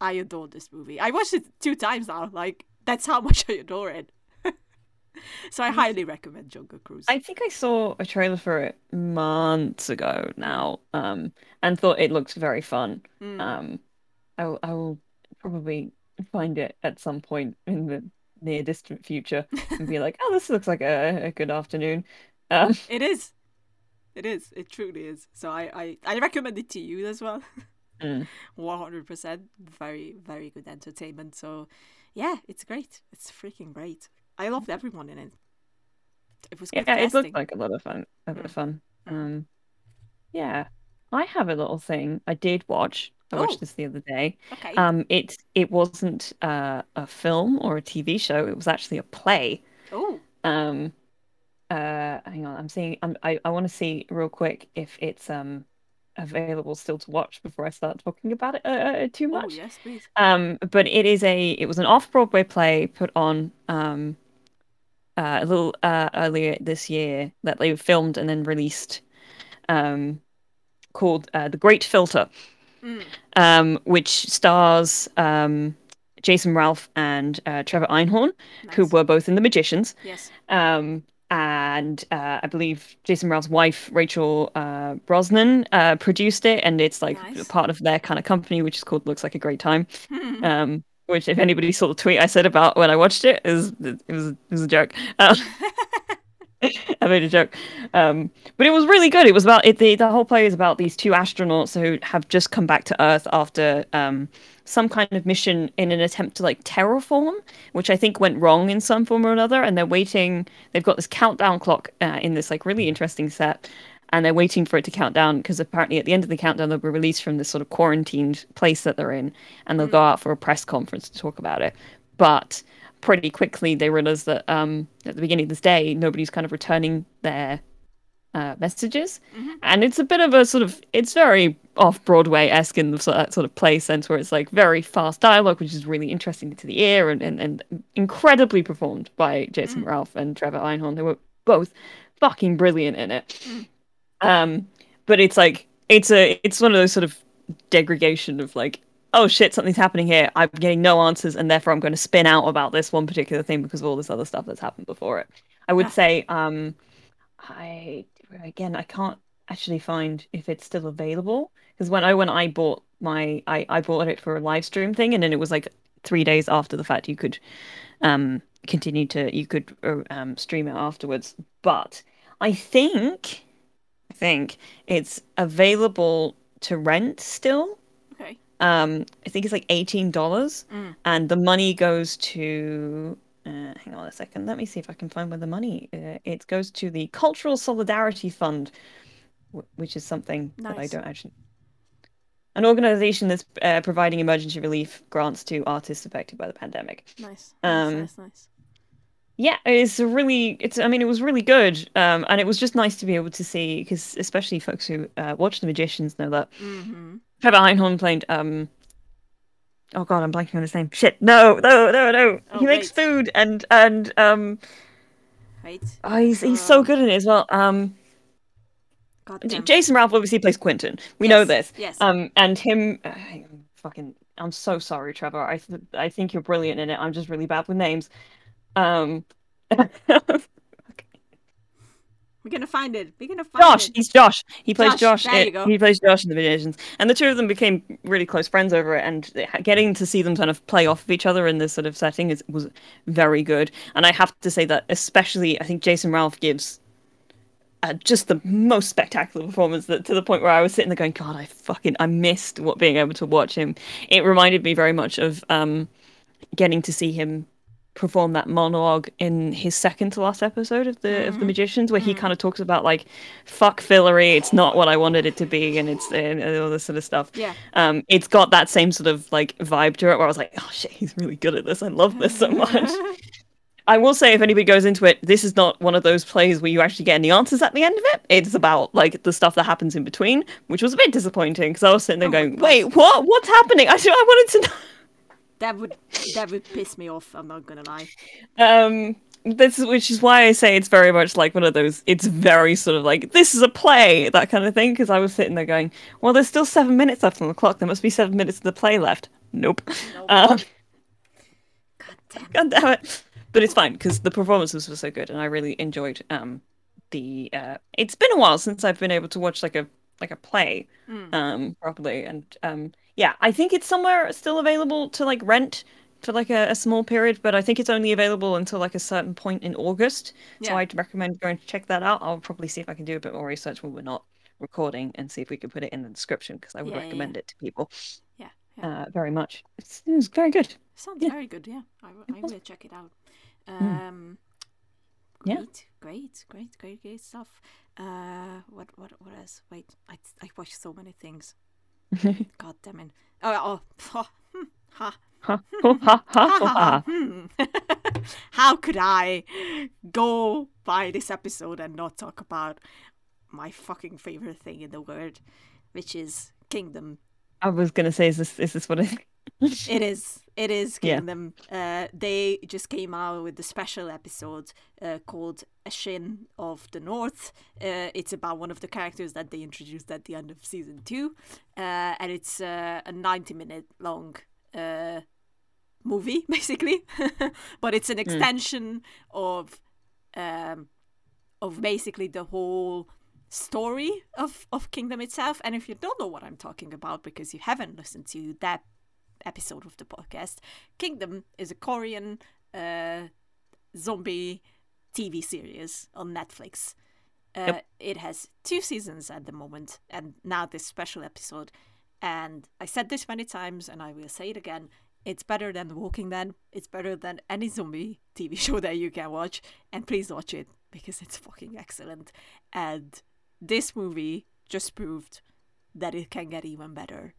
i adore this movie. I watched it two times now. Like that's how much i adore it. So i highly recommend jungle cruise. I think I saw a trailer for it months ago now, um, and thought it looked very fun. Mm. Um, I I will probably find it at some point in the near distant future and be like, "Oh, this looks like a, a good afternoon." Um, it is it is it truly is so i i, I recommend it to you as well Mm. 100% very very good entertainment so yeah it's great it's freaking great i loved everyone in it it was yeah, it looked like a lot of fun. A bit of fun. Mm. Um, yeah, I have a little thing I did watch. I Oh. watched this the other day. okay Um, it it wasn't uh, a film or a TV show. It was actually a play. oh Um, uh, hang on, I'm seeing. I'm, I I want to see real quick if it's um available still to watch before I start talking about it uh, uh, too oh much. yes please Um, but it is a it was an off-Broadway play put on um uh, a little uh earlier this year that they filmed and then released um called uh, The Great Filter Mm. um which stars um Jason Ralph and uh, Trevor Einhorn who were both in The Magicians yes um and uh, I believe Jason Ralph's wife Rachel uh, Brosnahan uh, produced it and it's like Nice. part of their kind of company which is called Looks Like a Great Time Hmm. um, which if anybody saw the tweet I said about when I watched it, is it was it was a joke. I made a joke, um, but it was really good. It was about it. The, the whole play is about these two astronauts who have just come back to Earth after um, some kind of mission in an attempt to like terraform, which I think went wrong in some form or another. And they're waiting. They've got this countdown clock uh, in this like really interesting set, and they're waiting for it to count down because apparently at the end of the countdown they'll be released from this sort of quarantined place that they're in, and they'll go out for a press conference to talk about it. But pretty quickly they realize that um, at the beginning of this day nobody's kind of returning their uh, messages, and it's a bit of a sort of it's very off Broadway esque in the sort that sort of play sense where it's like very fast dialogue, which is really interesting to the ear and, and, and incredibly performed by Jason Ralph and Trevor Einhorn, who were both fucking brilliant in it. Um, but it's like it's a it's one of those sort of degradation of like oh shit something's happening here. I'm getting no answers and therefore i'm going to spin out about this one particular thing because of all this other stuff that's happened before it. I would Yeah. say um i again i can't actually find if it's still available because when i when i bought my i i bought it for a live stream thing and then it was like three days after the fact you could um continue to you could uh, um stream it afterwards. But i think i think it's available to rent still um, I think it's like eighteen dollars, Mm. and the money goes to. Uh, hang on a second. Let me see if I can find where the money. Uh, it goes to the Cultural Solidarity Fund, wh- which is something that I don't actually. An organization that's uh, providing emergency relief grants to artists affected by the pandemic. nice Um, nice nice nice Yeah, it's a really. It's. I mean, it was really good, um, and it was just nice to be able to see because, especially folks who uh, watch The Magicians, know that mm-hmm. Trevor Einhorn played um oh god I'm blanking on his name shit no no no no Oh, he makes wait. food and and um right? Oh, he's he's so good in it as well. Um, God damn. Jason Ralph obviously plays Quentin. We know this. yes. Um, and him, uh, fucking. I'm so sorry, Trevor. I th- I think you're brilliant in it. I'm just really bad with names. Um, We're gonna find it. We're gonna find Josh. it. He's Josh. He plays Josh, Josh. there you go. He plays Josh in the Magicians, and the two of them became really close friends over it. And getting to see them kind of play off of each other in this sort of setting is was very good. And I have to say that, especially, I think Jason Ralph gives uh, just the most spectacular performance that to the point where I was sitting there going, God, I fucking I missed what being able to watch him. It reminded me very much of um, getting to see him perform that monologue in his second to last episode of the of the magicians where he kind of talks about like fuck Fillory it's not what i wanted it to be and it's and all this sort of stuff Yeah. um it's got that same sort of like vibe to it where i was like oh shit he's really good at this i love this so much I will say, if anybody goes into it, this is not one of those plays where you actually get any answers at the end of it. It's about like the stuff that happens in between, which was a bit disappointing because I was sitting there Oh going, "Wait, what? What's happening?" I, I wanted to know. That would that would piss me off. I'm not gonna lie. Um, this is which is why I say it's very much like one of those. It's very sort of like this is a play that kind of thing. Because I was sitting there going, "Well, there's still seven minutes left on the clock. There must be seven minutes of the play left." Nope. Nope. Um, God damn. God damn it. But it's fine because the performances were so good, and I really enjoyed um the. Uh, it's been a while since I've been able to watch like a like a play Mm. um properly, and um yeah, I think it's somewhere still available to like rent for like a, a small period, but I think it's only available until like a certain point in August. So I'd recommend going to check that out. I'll probably see if I can do a bit more research when we're not recording and see if we can put it in the description because I would Yeah, yeah, recommend it to people Yeah. yeah. uh, very much. It's, it was very good. Sounds yeah. very good. Yeah, I, was. will check it out. Um, Yeah. great, great, great, great, great stuff. Uh, what, what, what else? Wait, I, I watched so many things. God damn it! Oh, oh, hmm, ha, Ha, ho, ha, ha, ho, ha, hmm. How could I go by this episode and not talk about my fucking favorite thing in the world, which is Kingdom I was gonna say, is this is this what I? It is. It is Yeah. Kingdom. Uh, they just came out with the special episode uh, called Ashin of the North. Uh, it's about one of the characters that they introduced at the end of season two, uh, and it's uh, a ninety-minute long uh, movie, basically. but it's an extension of um, of basically the whole story of, of Kingdom itself. And if you don't know what I'm talking about because you haven't listened to that episode of the podcast, Kingdom is a Korean uh, zombie TV series on Netflix. Uh, Yep. It has two seasons at the moment, and now this special episode. And I said this many times, and I will say it again. It's better than The Walking Dead. It's better than any zombie TV show that you can watch. And please watch it because it's fucking excellent. And this movie just proved that it can get even better.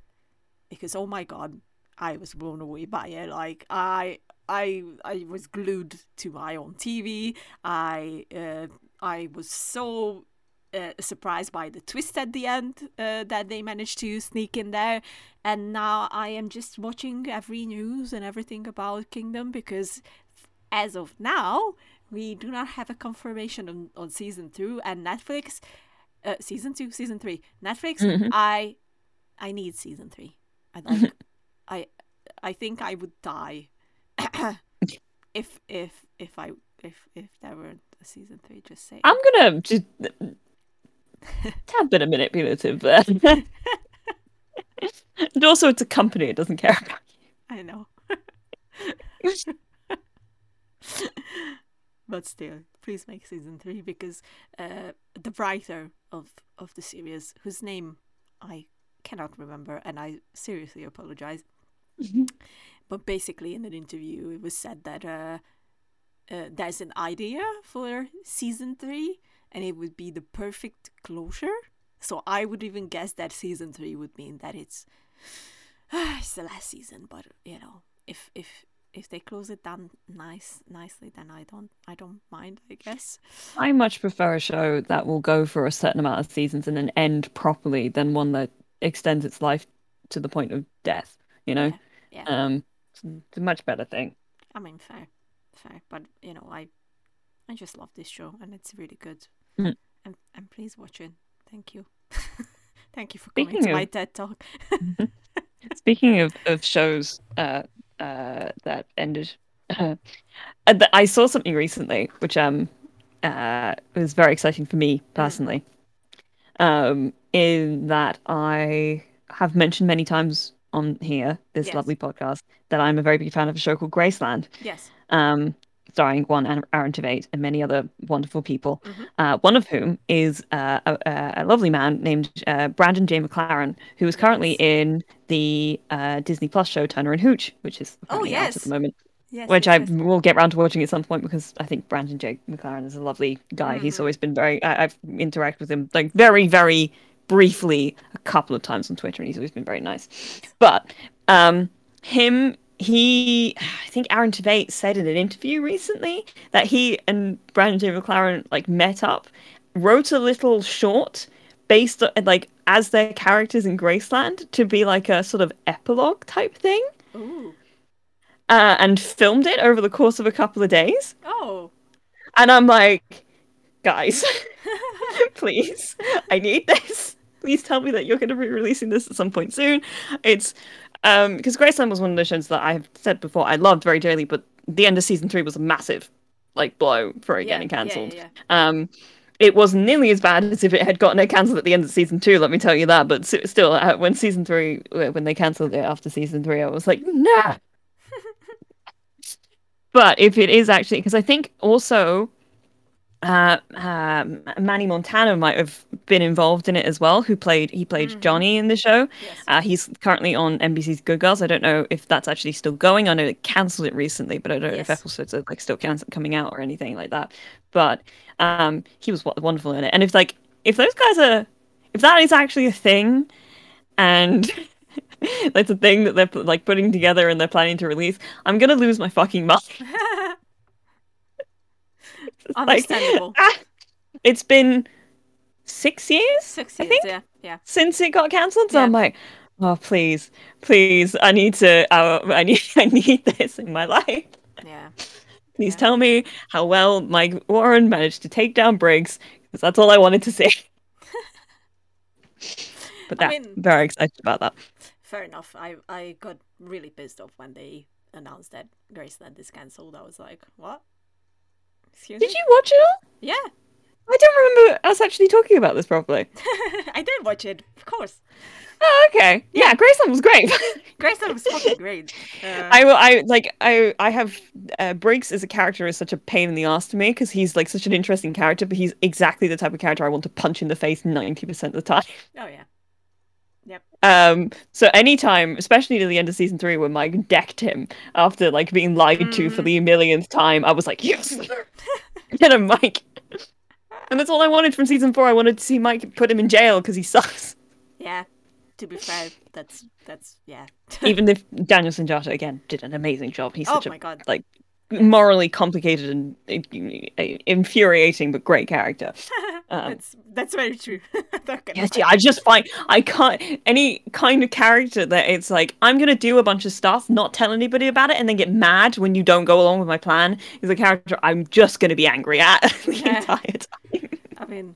Because oh my god, I was blown away by it. Like I I I was glued to my own TV. I uh, I was so uh, surprised by the twist at the end uh, that they managed to sneak in there. And now I am just watching every news and everything about Kingdom because as of now, we do not have a confirmation on, on season two and Netflix. Uh, season two, season three. Netflix, Mhm. I I need season three. I like I I think I would die if if if I if if there were a season three. Just say I'm gonna just tad bit of manipulative there. and also, it's a company; it doesn't care about you. I know, but still, please make season three because uh, the writer of of the series, whose name I cannot remember, and I seriously apologize. but basically, in an interview, it was said that uh, uh, there's an idea for season three, and it would be the perfect closure. So I would even guess that season three would mean that it's it's the last season. But you know, if if if they close it down nice nicely, then I don't I don't mind. I guess. I much prefer a show that will go for a certain amount of seasons and then end properly than one that extends its life to the point of death. You know, Yeah. Um, it's a much better thing. I mean, fair, fair. But you know, I I just love this show, and it's really good. Mm. And and please watch it. Thank you. Thank you for coming Speaking to of- my TED talk. Speaking of, of shows uh, uh, that ended, uh, I saw something recently which um uh, was very exciting for me personally. Um, in that I have mentioned many times on here, this Yes. lovely podcast, that I'm a very big fan of a show called Graceland. yes. um, starring one Aaron- Aaron Tveit and many other wonderful people. Mhm. Uh, one of whom is uh, a, a- lovely man named uh, Brandon J. McLaren, who is currently Yes. in the uh, Disney Plus show Turner and Hooch, which is Oh, yes. at the moment. Yes. Which yes, I will get round to watching at some point because I think Brandon J. McLaren is a lovely guy. He's Mhm. always been very. I, I've interacted with him like very, very briefly a couple of times on Twitter, and he's always been very nice. But um, him, he, I think Aaron Tveit said in an interview recently that he and Brandon J. McLaren like met up, wrote a little short based on like as their characters in Graceland to be like a sort of epilogue type thing Ooh. uh, and filmed it over the course of a couple of days. Oh. And I'm like, guys, please, I need this. Please tell me that you're going to be releasing this at some point soon. It's um because Graceland was one of those shows that I've said before I loved very dearly, but the end of season three was a massive like blow for it Yeah, getting cancelled. yeah, yeah. Um, it wasn't nearly as bad as if it had gotten it cancelled at the end of season two. Let me tell you that. But still, uh, when season three, when they cancelled it after season three, I was like, nah. but if it is actually, because I think also, uh, um, Manny Montana might have been involved in it as well. Who played? He played Mhm. Johnny in the show. Yes. Uh, he's currently on NBC's Good Girls. I don't know if that's actually still going. I know they cancelled it recently, but I don't know if episodes are like still cancel- coming out or anything like that. But um, he was wonderful in it. And if like if those guys are, if that is actually a thing, and that's a thing that they're like putting together and they're planning to release, I'm gonna lose my fucking mind. It's like, Understandable. ah, it's been six years Six I years. think- Yeah. Yeah. since it got cancelled. So Yeah. I'm like, oh please, please, I need to, uh, I need, I need this in my life. Yeah. Please Yeah. tell me how well Mike Warren managed to take down Briggs, because that's all I wanted to see. but I yeah, mean- very excited about that. Fair enough. I I got really pissed off when they announced that Graceland is cancelled. I was like, what? Excuse Did me? you watch it all? Yeah. I don't remember us actually talking about this properly. I did watch it, of course. Oh, okay. Yeah, Graceland was great. Graceland was fucking great. Uh, I will. I like. I. I have. Uh, Briggs as a character is such a pain in the ass to me because he's like such an interesting character, but he's exactly the type of character I want to punch in the face ninety percent of the time. oh yeah. Um. So anytime, especially to the end of season three, when Mike decked him after like being lied to for the millionth time, I was like, yes, get him, Mike. And that's all I wanted from season four. I wanted to see Mike put him in jail because he sucks. Yeah. To be fair, that's that's yeah. Even if Daniel Sunjata again did an amazing job. He's oh such a god. like morally complicated and uh, infuriating but great character. Um, that's that's very true. Yes, yeah, I just find I can't any kind of character that it's like I'm gonna do a bunch of stuff, not tell anybody about it, and then get mad when you don't go along with my plan is a character I'm just gonna be angry at the Yeah. entire time. I mean,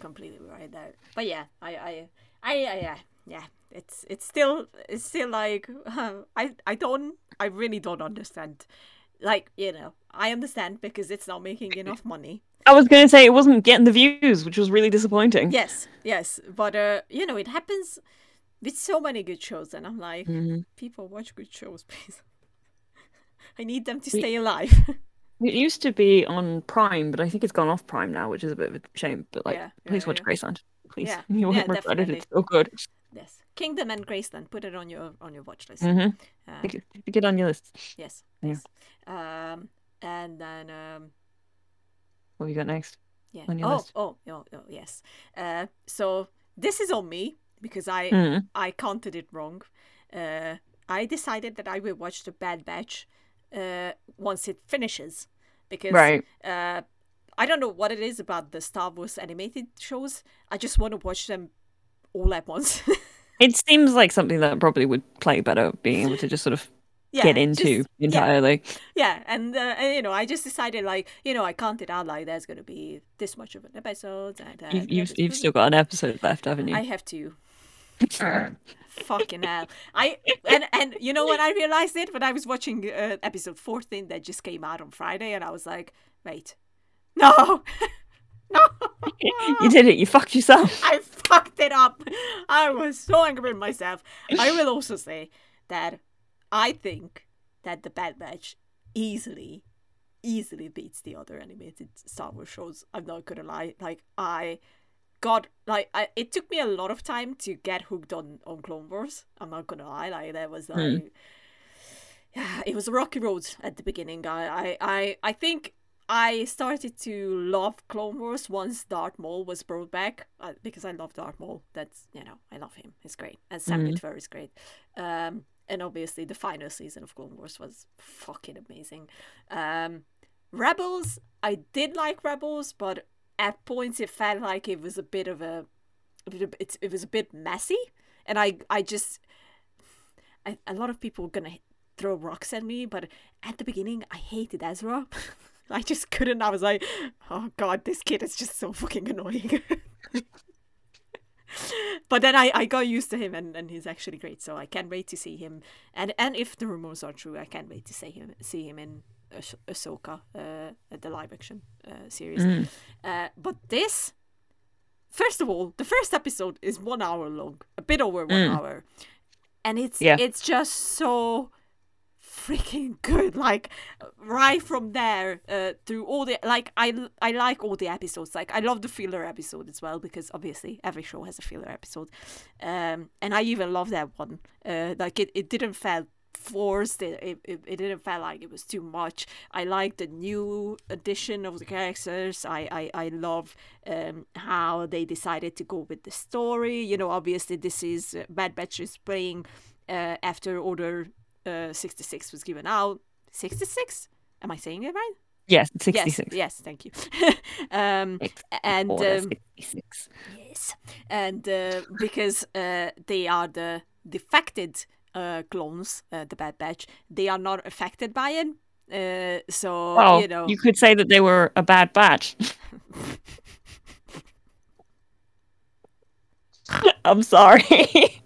completely right there. But yeah, I, I, I, I yeah, yeah. It's it's still it's still like I I don't I really don't understand. Like you know, I understand because it's not making enough money. I was gonna say it wasn't getting the views, which was really disappointing. Yes, yes, but uh, you know, it happens with so many good shows, and I'm like, Mhm. people watch good shows, please. I need them to We- stay alive. It used to be on Prime, but I think it's gone off Prime now, which is a bit of a shame. But like, Yeah, yeah, please watch yeah. Graceland, please. Yeah, You won't yeah, regret it. It's so good. yes, Kingdom and Graceland. Put it on your on your watch list. Mm-hmm. Uh, Get on your list. yes, Yeah. yes. Um, and then um, What have you got next? Yeah. on your oh, list. oh, oh, oh, yes. Uh, so this is on me because I Mm. I counted it wrong. Uh, I decided that I will watch the Bad Batch uh, once it finishes because Right. uh, I don't know what it is about the Star Wars animated shows. I just want to watch them all at once. It seems like something that probably would play better, being able to just sort of yeah, get into just- entirely. Yeah, and, uh, and you know, I just decided like you know I counted out like there's gonna be this much of an episode. And, uh, You've, you've, you've still got an episode left, haven't you? I have to. Fucking hell! I and and you know when I realized it when I was watching uh, episode fourteen that just came out on Friday, and I was like, wait, no, no, you did it. You fucked yourself. I fucked it up. I was so angry with myself. I will also say that I think that the Bad Batch easily, easily beats the other animated Star Wars shows. I'm not gonna lie. Like I got like I, it took me a lot of time to get hooked on on Clone Wars. I'm not gonna lie. Like that was hmm. like. Yeah, it was a rocky road at the beginning. I, I, I, I think I started to love Clone Wars once Darth Maul was brought back uh, because I love Darth Maul. That's you know I love him. He's great, and Sam Mhm. Witwer is great. Um, and obviously the final season of Clone Wars was fucking amazing. Um, Rebels, I did like Rebels, but at points it felt like it was a bit of a, a it's, it was a bit messy, and I, I just, I, a lot of people were gonna throw rocks at me, but at the beginning I hated Ezra. I just couldn't. I was like, oh god, this kid is just so fucking annoying. but then I, I got used to him and, and he's actually great. So I can't wait to see him. And and if the rumors are true, I can't wait to see him see him in Ah- Ahsoka, uh, the live action uh, series. Mm. Uh, but this, first of all, the first episode is one hour long, a bit over one Mm. hour, and it's Yeah. it's just so freaking good. Like right from there uh, through all the like I I like all the episodes. Like I love the filler episode as well because obviously every show has a filler episode, um, and I even love that one. Uh, like it, it didn't feel forced it, it, it, didn't feel like it was too much i like the new addition of the characters i i, I love um, how they decided to go with the story you know obviously this is uh, bad batch is playing uh, after order uh, 66 was given out 66 am i saying it right Yes, 66. yes yes thank you um and um, 66. Yes, and uh, because uh, they are the defected uh, clones, uh, the Bad Batch, they are not affected by it. Uh, so Well, you know, you could say that they were a bad batch. I'm sorry.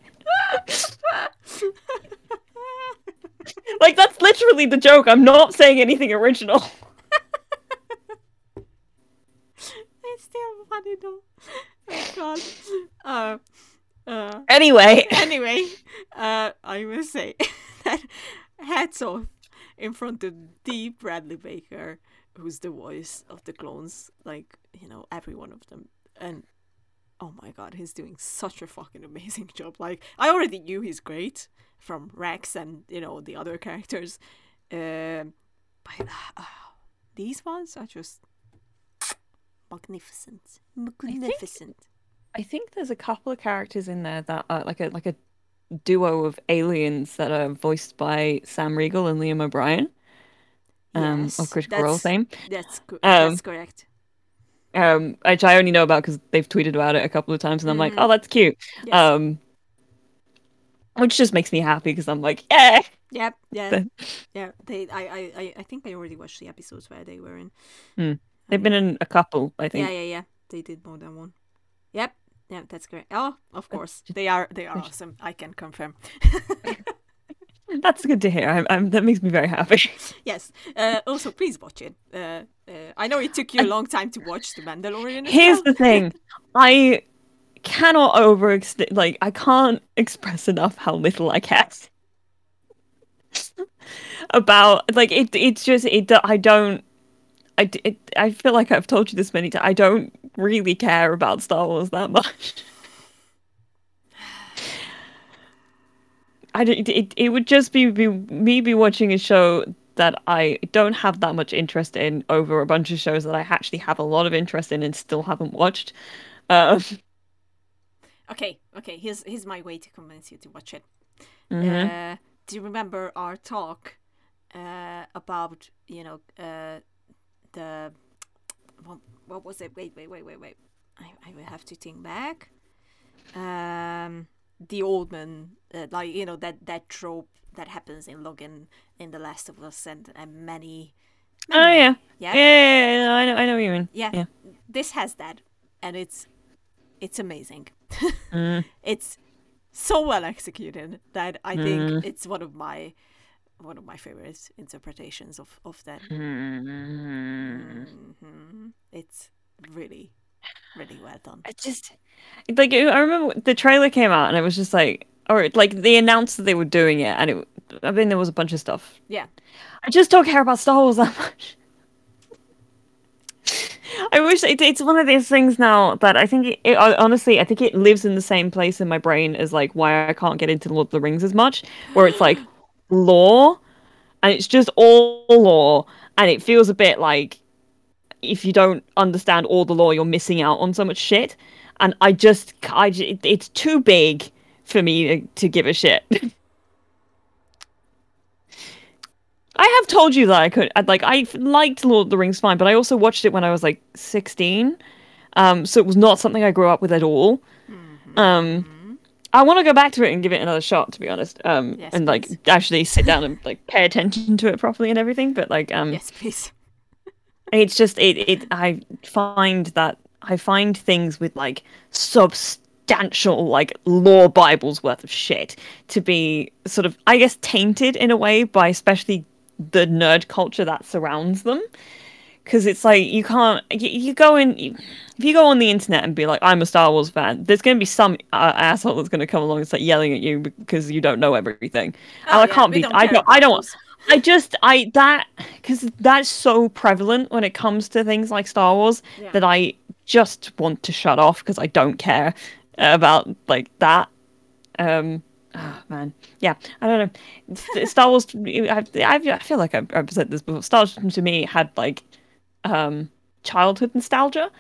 like that's literally the joke. I'm not saying anything original. it's still funny though. Oh God. Uh, uh, Anyway, anyway, uh, I will say that hats off in front of the Bradley Baker, who's the voice of the clones, like, you know, every one of them. And oh my god, he's doing such a fucking amazing job. Like, I already knew he's great from Rex and, you know, the other characters. Um, but uh, these ones are just magnificent. Magnificent. I think there's a couple of characters in there that are like a like a duo of aliens that are voiced by Sam Riegel and Liam O'Brien. Um, Yes, of Critical Role that's- fame. That's, co- Um, that's correct. Um, which I only know about because they've tweeted about it a couple of times, and I'm like, Mhm. oh, that's cute. Yes. Um, which just makes me happy because I'm like, yeah, Yep. Yeah. yeah. They. I, I. I. Think I already watched the episodes where they were in. Hmm. they've been in a couple, I think. Yeah. Yeah. Yeah. They did more than one. Yep. Yeah. That's great. Oh, of course. They are. They are awesome. I can confirm. That's good to hear. I'm, I'm, that makes me very happy. yes. Uh, also, please watch it. Uh, uh, I know it took you a long time to watch The Mandalorian. Here's well. the thing, I cannot over like I can't express enough how little I care about like it. It's just it. I don't. I, it, I feel like I've told you this many times. I don't really care about Star Wars that much. I don't, it, it would just be, be me be watching a show that I don't have that much interest in over a bunch of shows that I actually have a lot of interest in and still haven't watched. Um, Okay. Okay. Here's here's my way to convince you to watch it. mhm. Uh, do you remember our talk uh, about you know uh, the what, what was it? Wait, wait, wait, wait, wait. I, I will have to think back. Um, the old man, uh, like you know that that trope that happens in Logan in The Last of Us and, and many. Oh many yeah. more. Yeah, yeah, yeah, I know, I know what you mean. yeah, Yeah. This has that, and it's it's amazing. Mm. it's so well executed that I think Mm. it's one of my one of my favorite interpretations of of that. Mm. hmm It's really really well done. I just like I remember the trailer came out and it was just like, or like they announced that they were doing it, and it. I mean, there was a bunch of stuff. Yeah. I just don't care about Star Wars that much. I wish it, it's one of these things now that I think it, it honestly I think it lives in the same place in my brain as like why I can't get into Lord of the Rings as much, where it's like lore, and it's just all lore, and it feels a bit like if you don't understand all the lore, you're missing out on so much shit. And I just, I, it's too big for me to, to give a shit. I have told you that I could, I'd like, I liked Lord of the Rings fine, but I also watched it when I was like 16. Um, so it was not something I grew up with at all. Um, I want to go back to it and give it another shot, to be honest. Um, Yes, and like please. actually sit down and like pay attention to it properly and everything. But like, um, Yes, please. It's just it it i find that i find things with like substantial like lore bibles worth of shit to be sort of i guess tainted in a way by especially the nerd culture that surrounds them because it's like you can't you, you go in you, if you go on the internet and be like i'm a star wars fan there's going to be some uh, asshole that's going to come along and start yelling at you because you don't know everything and Oh, i yeah, can't be don't i don't i don't. I just I that because that's so prevalent when it comes to things like Star Wars Yeah. that I just want to shut off because I don't care about like that. Um, oh, man, yeah, I don't know. Star Wars, I, I feel like I've, I've said this before. Star Wars to me had like um childhood nostalgia.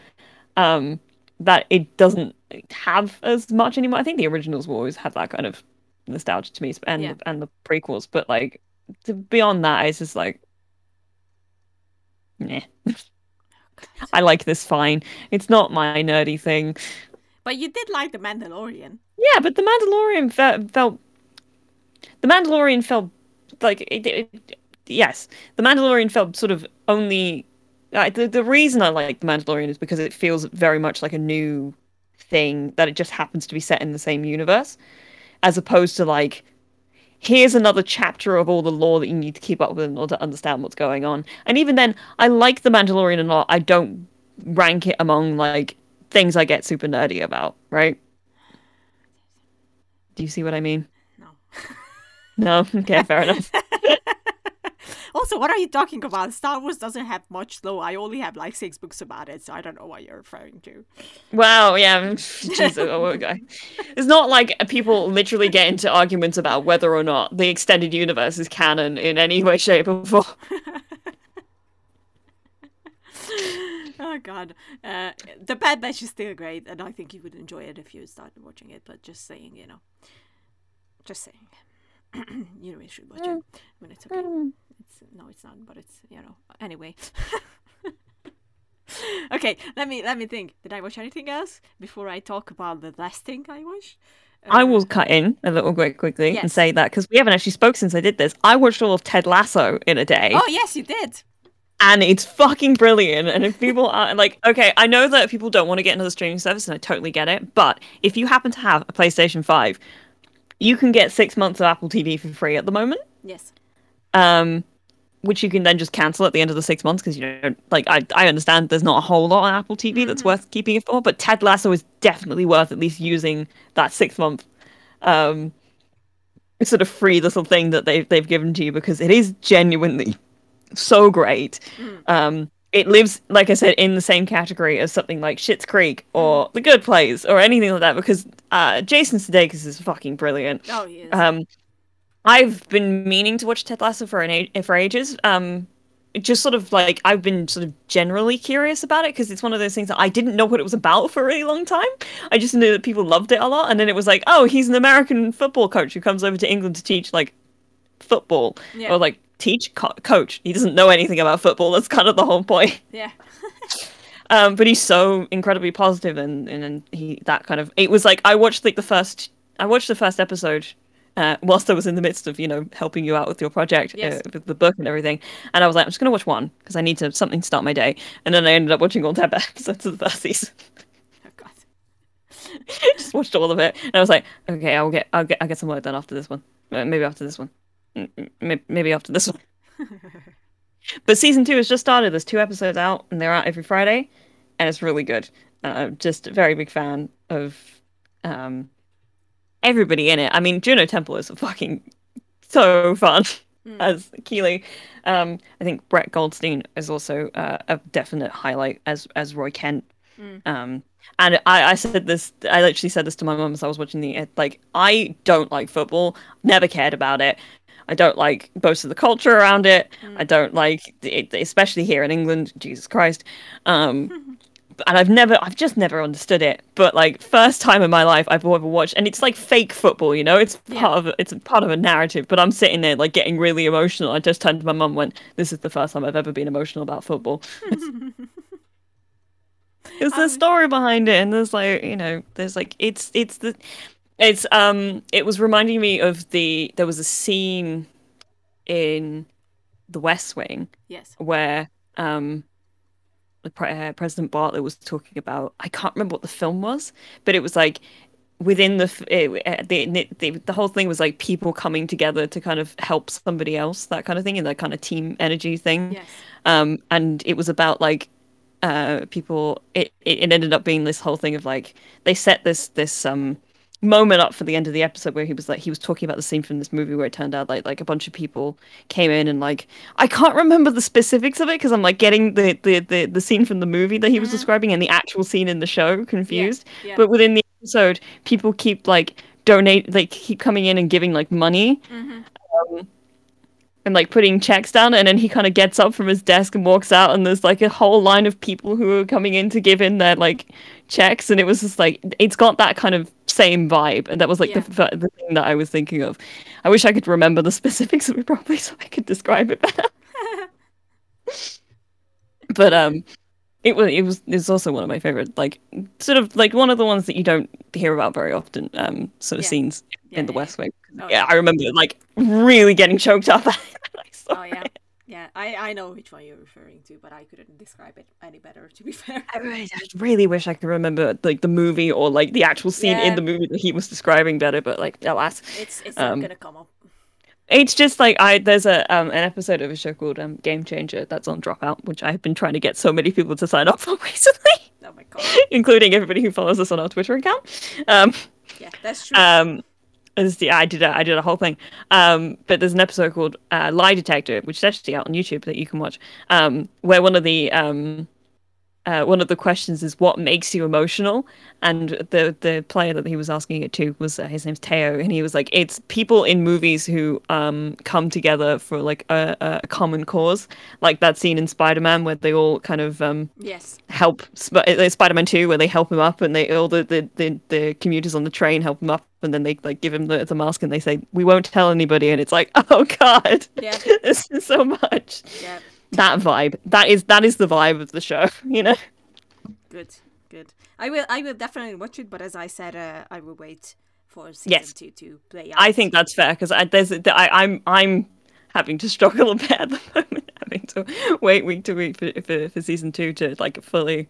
Um, that it doesn't have as much anymore. I think the originals will always have that kind of nostalgia to me, and Yeah. and the prequels. But like beyond that, it's just like, nah. I like this fine. It's not my nerdy thing. But you did like the Mandalorian. Yeah, but the Mandalorian fe- felt. The Mandalorian felt like it, it- yes, the Mandalorian felt sort of only. Uh, the the reason I like the Mandalorian is because it feels very much like a new thing that it just happens to be set in the same universe, as opposed to like. Here's another chapter of all the lore that you need to keep up with in order to understand what's going on. And even then, I like the Mandalorian a lot. I don't rank it among like things I get super nerdy about, right? Do you see what I mean? No. No? Okay, fair enough. Also, what are you talking about? Star Wars doesn't have much though. I only have like six books about it, so I don't know what you're referring to. Wow, yeah. Jesus. Oh, okay. It's not like people literally get into arguments about whether or not the extended universe is canon in any way, shape, or form. oh god. Uh, the Bad Batch is still great, and I think you would enjoy it if you started watching it. But just saying, you know, just saying, you know, you should watch it. I mean, it's okay. It's no, it's not, but it's you know. Anyway. okay, let me let me think. Did I watch anything else before I talk about the last thing I watched? I Uh, will cut in a little bit quickly and say that because we haven't actually spoke since I did this. I watched all of Ted Lasso in a day. Oh yes, you did. and it's fucking brilliant. And if people are like, okay, I know that people don't want to get into the streaming service, and I totally get it. But if you happen to have a PlayStation Five, you can get six months of Apple TV for free at the moment. Yes. Um, which you can then just cancel at the end of the six months because you don't like. I I understand there's not a whole lot on Apple TV that's worth keeping it for, but Ted Lasso is definitely worth at least using that six month. Um, sort of free little thing that they've they've given to you because it is genuinely so great. Um, it lives, like I said, in the same category as something like Schitt's Creek or The Good Place or anything like that because uh, Jason Sudeikis is fucking brilliant. Oh yes. Um, I've been meaning to watch Ted Lasso for an for ages. Um, just sort of like I've been sort of generally curious about it because it's one of those things that I didn't know what it was about for a really long time. I just knew that people loved it a lot, and then it was like, oh, he's an American football coach who comes over to England to teach like football Yeah. or like teach co- coach. He doesn't know anything about football. That's kind of the whole point. yeah. Um, but he's so incredibly positive and and he that kind of it was like I watched like the first I watched the first episode uh, whilst I was in the midst of you know helping you out with your project Yes. uh, with the book and everything. And I was like, I'm just gonna watch one because I need to something to start my day. And then I ended up watching all ten episodes of the first season. Oh God. just watched all of it, and I was like, okay, I'll get I'll get I'll get some work done after this one. Uh, maybe after this one. Maybe after this one. But season two has just started. There's two episodes out, and they're out every Friday, and it's really good. Uh, just a very big fan of um, everybody in it. I mean, Juno Temple is fucking so fun as Keeley. Um, I think Brett Goldstein is also uh, a definite highlight as as Roy Kent. Um, and I, I said this. I literally said this to my mum as I was watching the like. I don't like football. Never cared about it. I don't like most of the culture around it. I don't like it, especially here in England. Jesus Christ. Um, and I've never, I've just never understood it. But like, first time in my life I've ever watched, and it's like fake football, you know. It's part of, it's part of a narrative. But I'm sitting there like getting really emotional. I just turned to my mum, and went, "This is the first time I've ever been emotional about football." There's the story behind it, and there's like, you know, there's like, it's, it's the, it's, um, it was reminding me of the, there was a scene in The West Wing Yes. where um uh, President Bartlet was talking about I can't remember what the film was, but it was like within the it, uh, the, the the whole thing was like people coming together to kind of help somebody else that kind of thing and that kind of team energy thing. Yes. Um and it was about like uh people it, it it ended up being this whole thing of like they set this this um moment up for the end of the episode where he was like he was talking about the scene from this movie where it turned out like like a bunch of people came in and like I can't remember the specifics of it because I'm like getting the, the the the scene from the movie that he was describing and the actual scene in the show confused. yeah. But within the episode, people keep like donate like keep coming in and giving like money. Um, and like putting checks down and then he kind of gets up from his desk and walks out and there's like a whole line of people who are coming in to give in their like checks and it was just like it's got that kind of same vibe and that was like the, Yeah. f- the thing that i was thinking of i wish i could remember the specifics of it properly so i could describe it better but um it was it was it's also one of my favorite like sort of like one of the ones that you don't hear about very often um sort of Yeah. scenes Yeah, in the west wing Oh, yeah i remember like really getting choked up when I saw Oh yeah. Yeah, I, I know which one you're referring to, but I couldn't describe it any better. To be fair. I really, I really wish I could remember like the movie or like the actual scene in the movie that he was describing better, but like alas, It's it's Um, not gonna come up. it's just like I there's a um an episode of a show called um Game Changer that's on Dropout, which I've been trying to get so many people to sign up for recently, Oh my god. including everybody who follows us on our Twitter account. Um, Yeah, that's true. um, is the I did a, I did a whole thing. Um, but there's an episode called uh, Lie Detector, which is actually out on YouTube that you can watch. Um, where one of the um, uh, one of the questions is what makes you emotional, and the the player that he was asking it to was uh, his name's Teo, and he was like, it's people in movies who um come together for like a, a common cause, like that scene in Spider Man where they all kind of um yes. help Sp- uh, Spider-Man 2 where they help him up and they all the, the, the, the commuters on the train help him up and then they like give him the, the mask and they say we won't tell anybody and it's like oh god Yeah. this is so much Yeah. that vibe that is that is the vibe of the show you know Good. Good. I will I will definitely watch it, but as I said, uh, I will wait for season Yes. two to play out. I think that's fair because I, there's I, I'm I'm having to struggle a bit at the moment having to wait week to week for, for, for season two to like fully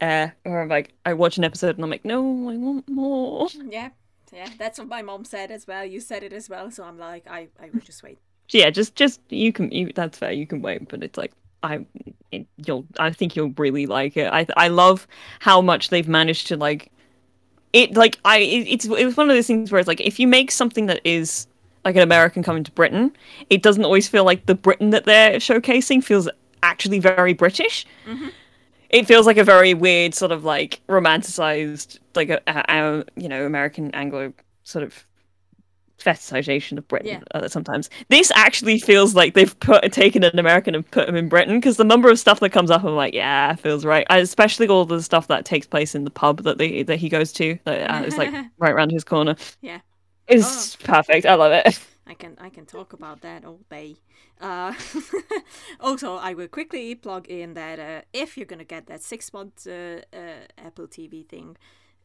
uh or I'm like I watch an episode and I'm like no I want more Yeah. Yeah. That's what my mom said as well. You said it as well, so I'm like, I I will just wait. yeah, just just you can you that's fair. You can wait, but it's like I it, you'll I think you'll really like it. I I love how much they've managed to like it. Like I it, it's it was one of those things where it's like if you make something that is like an American coming to Britain, it doesn't always feel like the Britain that they're showcasing feels actually very British. Mm-hmm. It feels like a very weird sort of like romanticized, like a, a, a you know American Anglo sort of fetishization of Britain Yeah. uh, sometimes. This actually feels like they've put taken an American and put him in Britain because the number of stuff that comes up, I'm like, yeah, feels right. I, especially all the stuff that takes place in the pub that they that he goes to, that uh, is like right around his corner. Yeah. It's perfect. I love it. I can I can talk about that all day. Uh, also, I will quickly plug in that uh, if you're gonna get that six month uh, uh, Apple TV thing,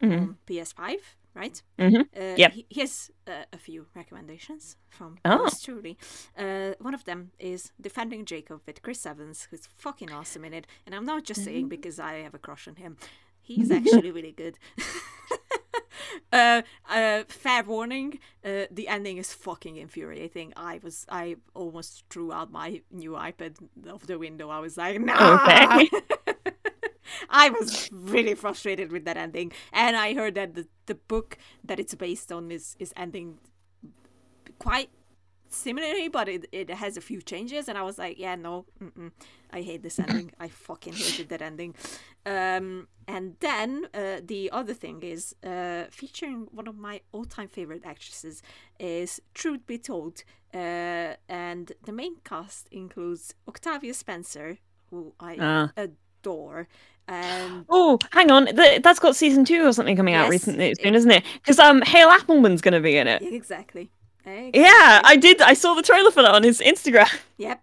Mhm. on PS5, right? Mhm. Uh, Yep. he- Here's uh, a few recommendations from Oh. truly. Uh, one of them is Defending Jacob with Chris Evans, who's fucking awesome in it. And I'm not just Mm-hmm. saying because I have a crush on him. He's actually really good. uh, uh, fair warning: uh, the ending is fucking infuriating. I was, I almost threw out my new iPad of the window. I was like, nah. Okay. I was really frustrated with that ending, and I heard that the, the book that it's based on is is ending quite similarly, but it, it has a few changes, and I was like, yeah, no. I hate this ending. I fucking hated that ending. Um, and then uh, the other thing is uh, featuring one of my all time favorite actresses is Truth Be Told, uh, and the main cast includes Octavia Spencer, who I Ah. adore, and Oh, hang on. Th- that's got season two or something coming out recently soon, isn't it? Because um, Hale Appleman's going to be in it. exactly. Yeah, I did. I saw the trailer for that on his Instagram. Yep.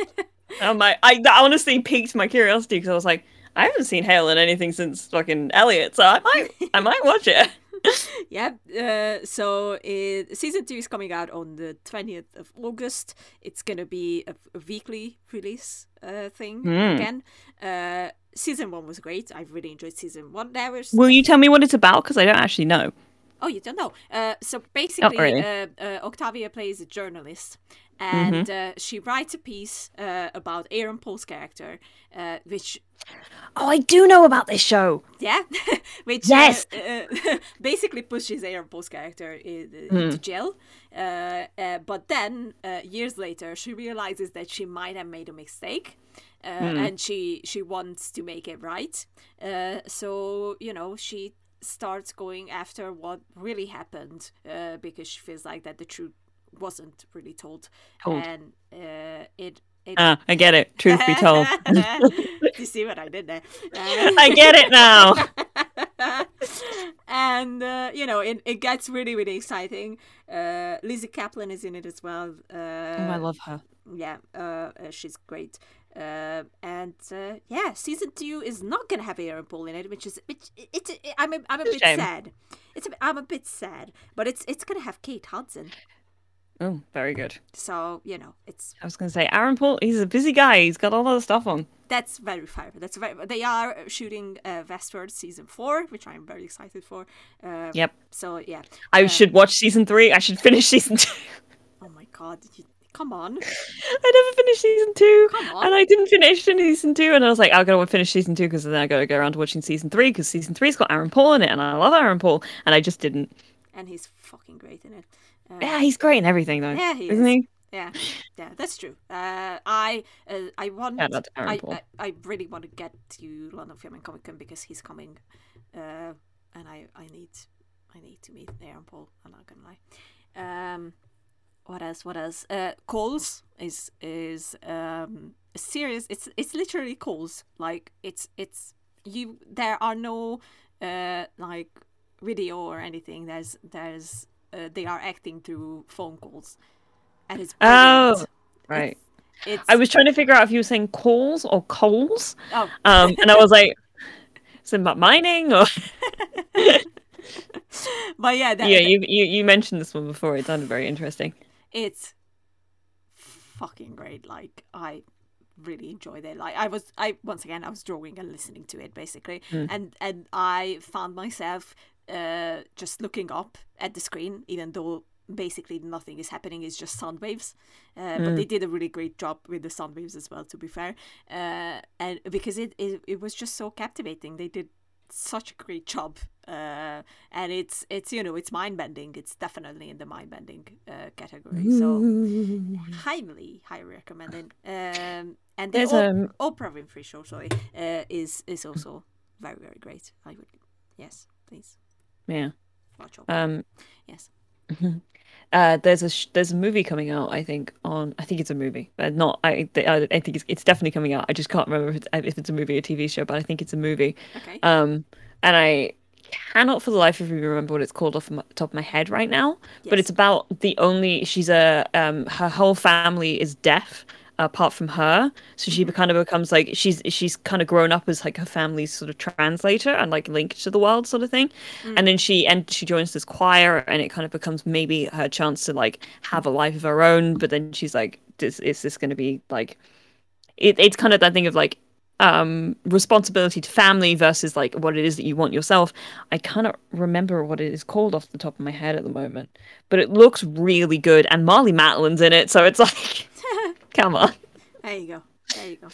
I'm like, I that honestly piqued my curiosity because I was like, I haven't seen Hale in anything since fucking Eliot, so I might, I might watch it. Yep. Uh, so it, season two is coming out on the twentieth of August. It's gonna be a, a weekly release uh, thing Mm. again. Uh, season one was great. I really enjoyed season one. There was Will you tell me what it's about? Because I don't actually know. Oh, you don't know. Uh, so basically, really. uh, uh, Octavia plays a journalist, and Mm-hmm. uh, she writes a piece uh, about Aaron Paul's character, uh, which Oh, I do know about this show. yeah, which Yes. basically pushes Aaron Paul's character in, Hmm. into jail. Uh, uh, but then uh, years later, she realizes that she might have made a mistake. Uh, Hmm. And she she wants to make it right. Uh, so you know she starts going after what really happened uh, because she feels like that the truth wasn't really told, Told. and uh, it. it Ah, I get it. Truth be told, you see what I did there? Uh, I get it now. and uh, you know it, it gets really really exciting uh lizzy caplan is in it as well uh Oh, I love her. yeah uh, uh she's great uh, and uh, yeah season two is not gonna have aaron paul in it which is which it's it, i'm a, i'm a It's bit shame. sad it's a, i'm a bit sad but it's it's gonna have kate hudson Oh, very good. so you know it's I was going to say, Aaron Paul. He's a busy guy. He's got all other stuff on. that's very fair that's very they are shooting uh, westworld season four which i'm very excited for uh, Yep. so yeah I Uh, should watch season three. I should finish season two. oh my god you, come on I never finished season two, Come on. and I didn't finish season two. And I was like, I gotta finish season two because then I gotta go around to watching season three because season three's got Aaron Paul in it, and I love Aaron Paul, and I just didn't. and he's fucking great in it. Uh, Yeah, he's great in everything though, Yeah, he isn't is. he? yeah, yeah, that's true. Uh, I, uh, I want, out to Aaron I, Paul. I, I really want to get to London Film and Comic Con because he's coming, uh, and I, I need, I need to meet Aaron Paul. I'm not gonna lie. Um, what else? What else? Uh, Calls is is um a series. It's it's literally calls. Like it's it's you. There are no uh like video or anything. There's there's uh, they are acting through phone calls, and it's Oh, brilliant. right. It's I was trying to figure out if you were saying calls or coals, oh um, and I was like, is it about mining or? but yeah that, yeah, you, you you mentioned this one before. It sounded very interesting. It's fucking great. Like I really enjoyed it. Like I was, I once again, I was drawing and listening to it basically, and and I found myself uh just looking up at the screen, even though basically nothing is happening. It's just sound waves. Uh, But they did a really great job with the sound waves as well. To be fair, uh, and because it, it it was just so captivating. They did such a great job uh and it's it's you know it's mind bending it's definitely in the mind bending uh, category so highly highly recommended um and the There's, Op- um, oprah winfrey show sorry uh is is also very very great i would yes please Yeah. watch oprah Um. yes Uh, there's a sh- there's a movie coming out. I think on I think it's a movie, but not. I I, I think it's it's definitely coming out. I just can't remember if it's, if it's a movie or TV show, but I think it's a movie. okay Um, and I cannot for the life of me remember what it's called off the top of my head right now. But it's about the only she's a um her whole family is deaf. apart from her. So she kind of becomes like she's she's kind of grown up as like her family's sort of translator and like linked to the world sort of thing. And then she and she joins this choir and it kind of becomes maybe her chance to like have a life of her own. But then she's like, is, is this going to be like? It, it's kind of that thing of like um responsibility to family versus like what it is that you want yourself i cannot remember what it is called off the top of my head at the moment but it looks really good and marlee matlin's in it so it's like come on There you go. There you go.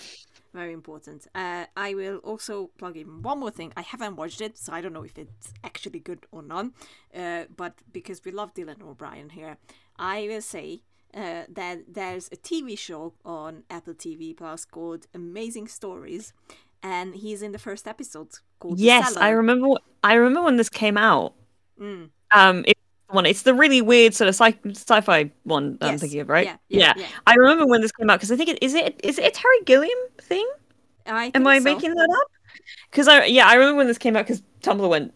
Very important. Uh, I will also plug in one more thing. I haven't watched it, so I don't know if it's actually good or not. Uh, but because we love Dylan O'Brien here, I will say uh, that there's a TV show on Apple TV Plus called Amazing Stories, and he's in the first episode called yes i remember i remember when this came out Mm. um it's the one it's the really weird sort of sci- sci-fi one that i'm thinking of right Yeah, yeah, yeah. i remember when this came out because i think it is it is it a terry gilliam thing I Am I so. making that up? Because I yeah, I remember when this came out because Tumblr went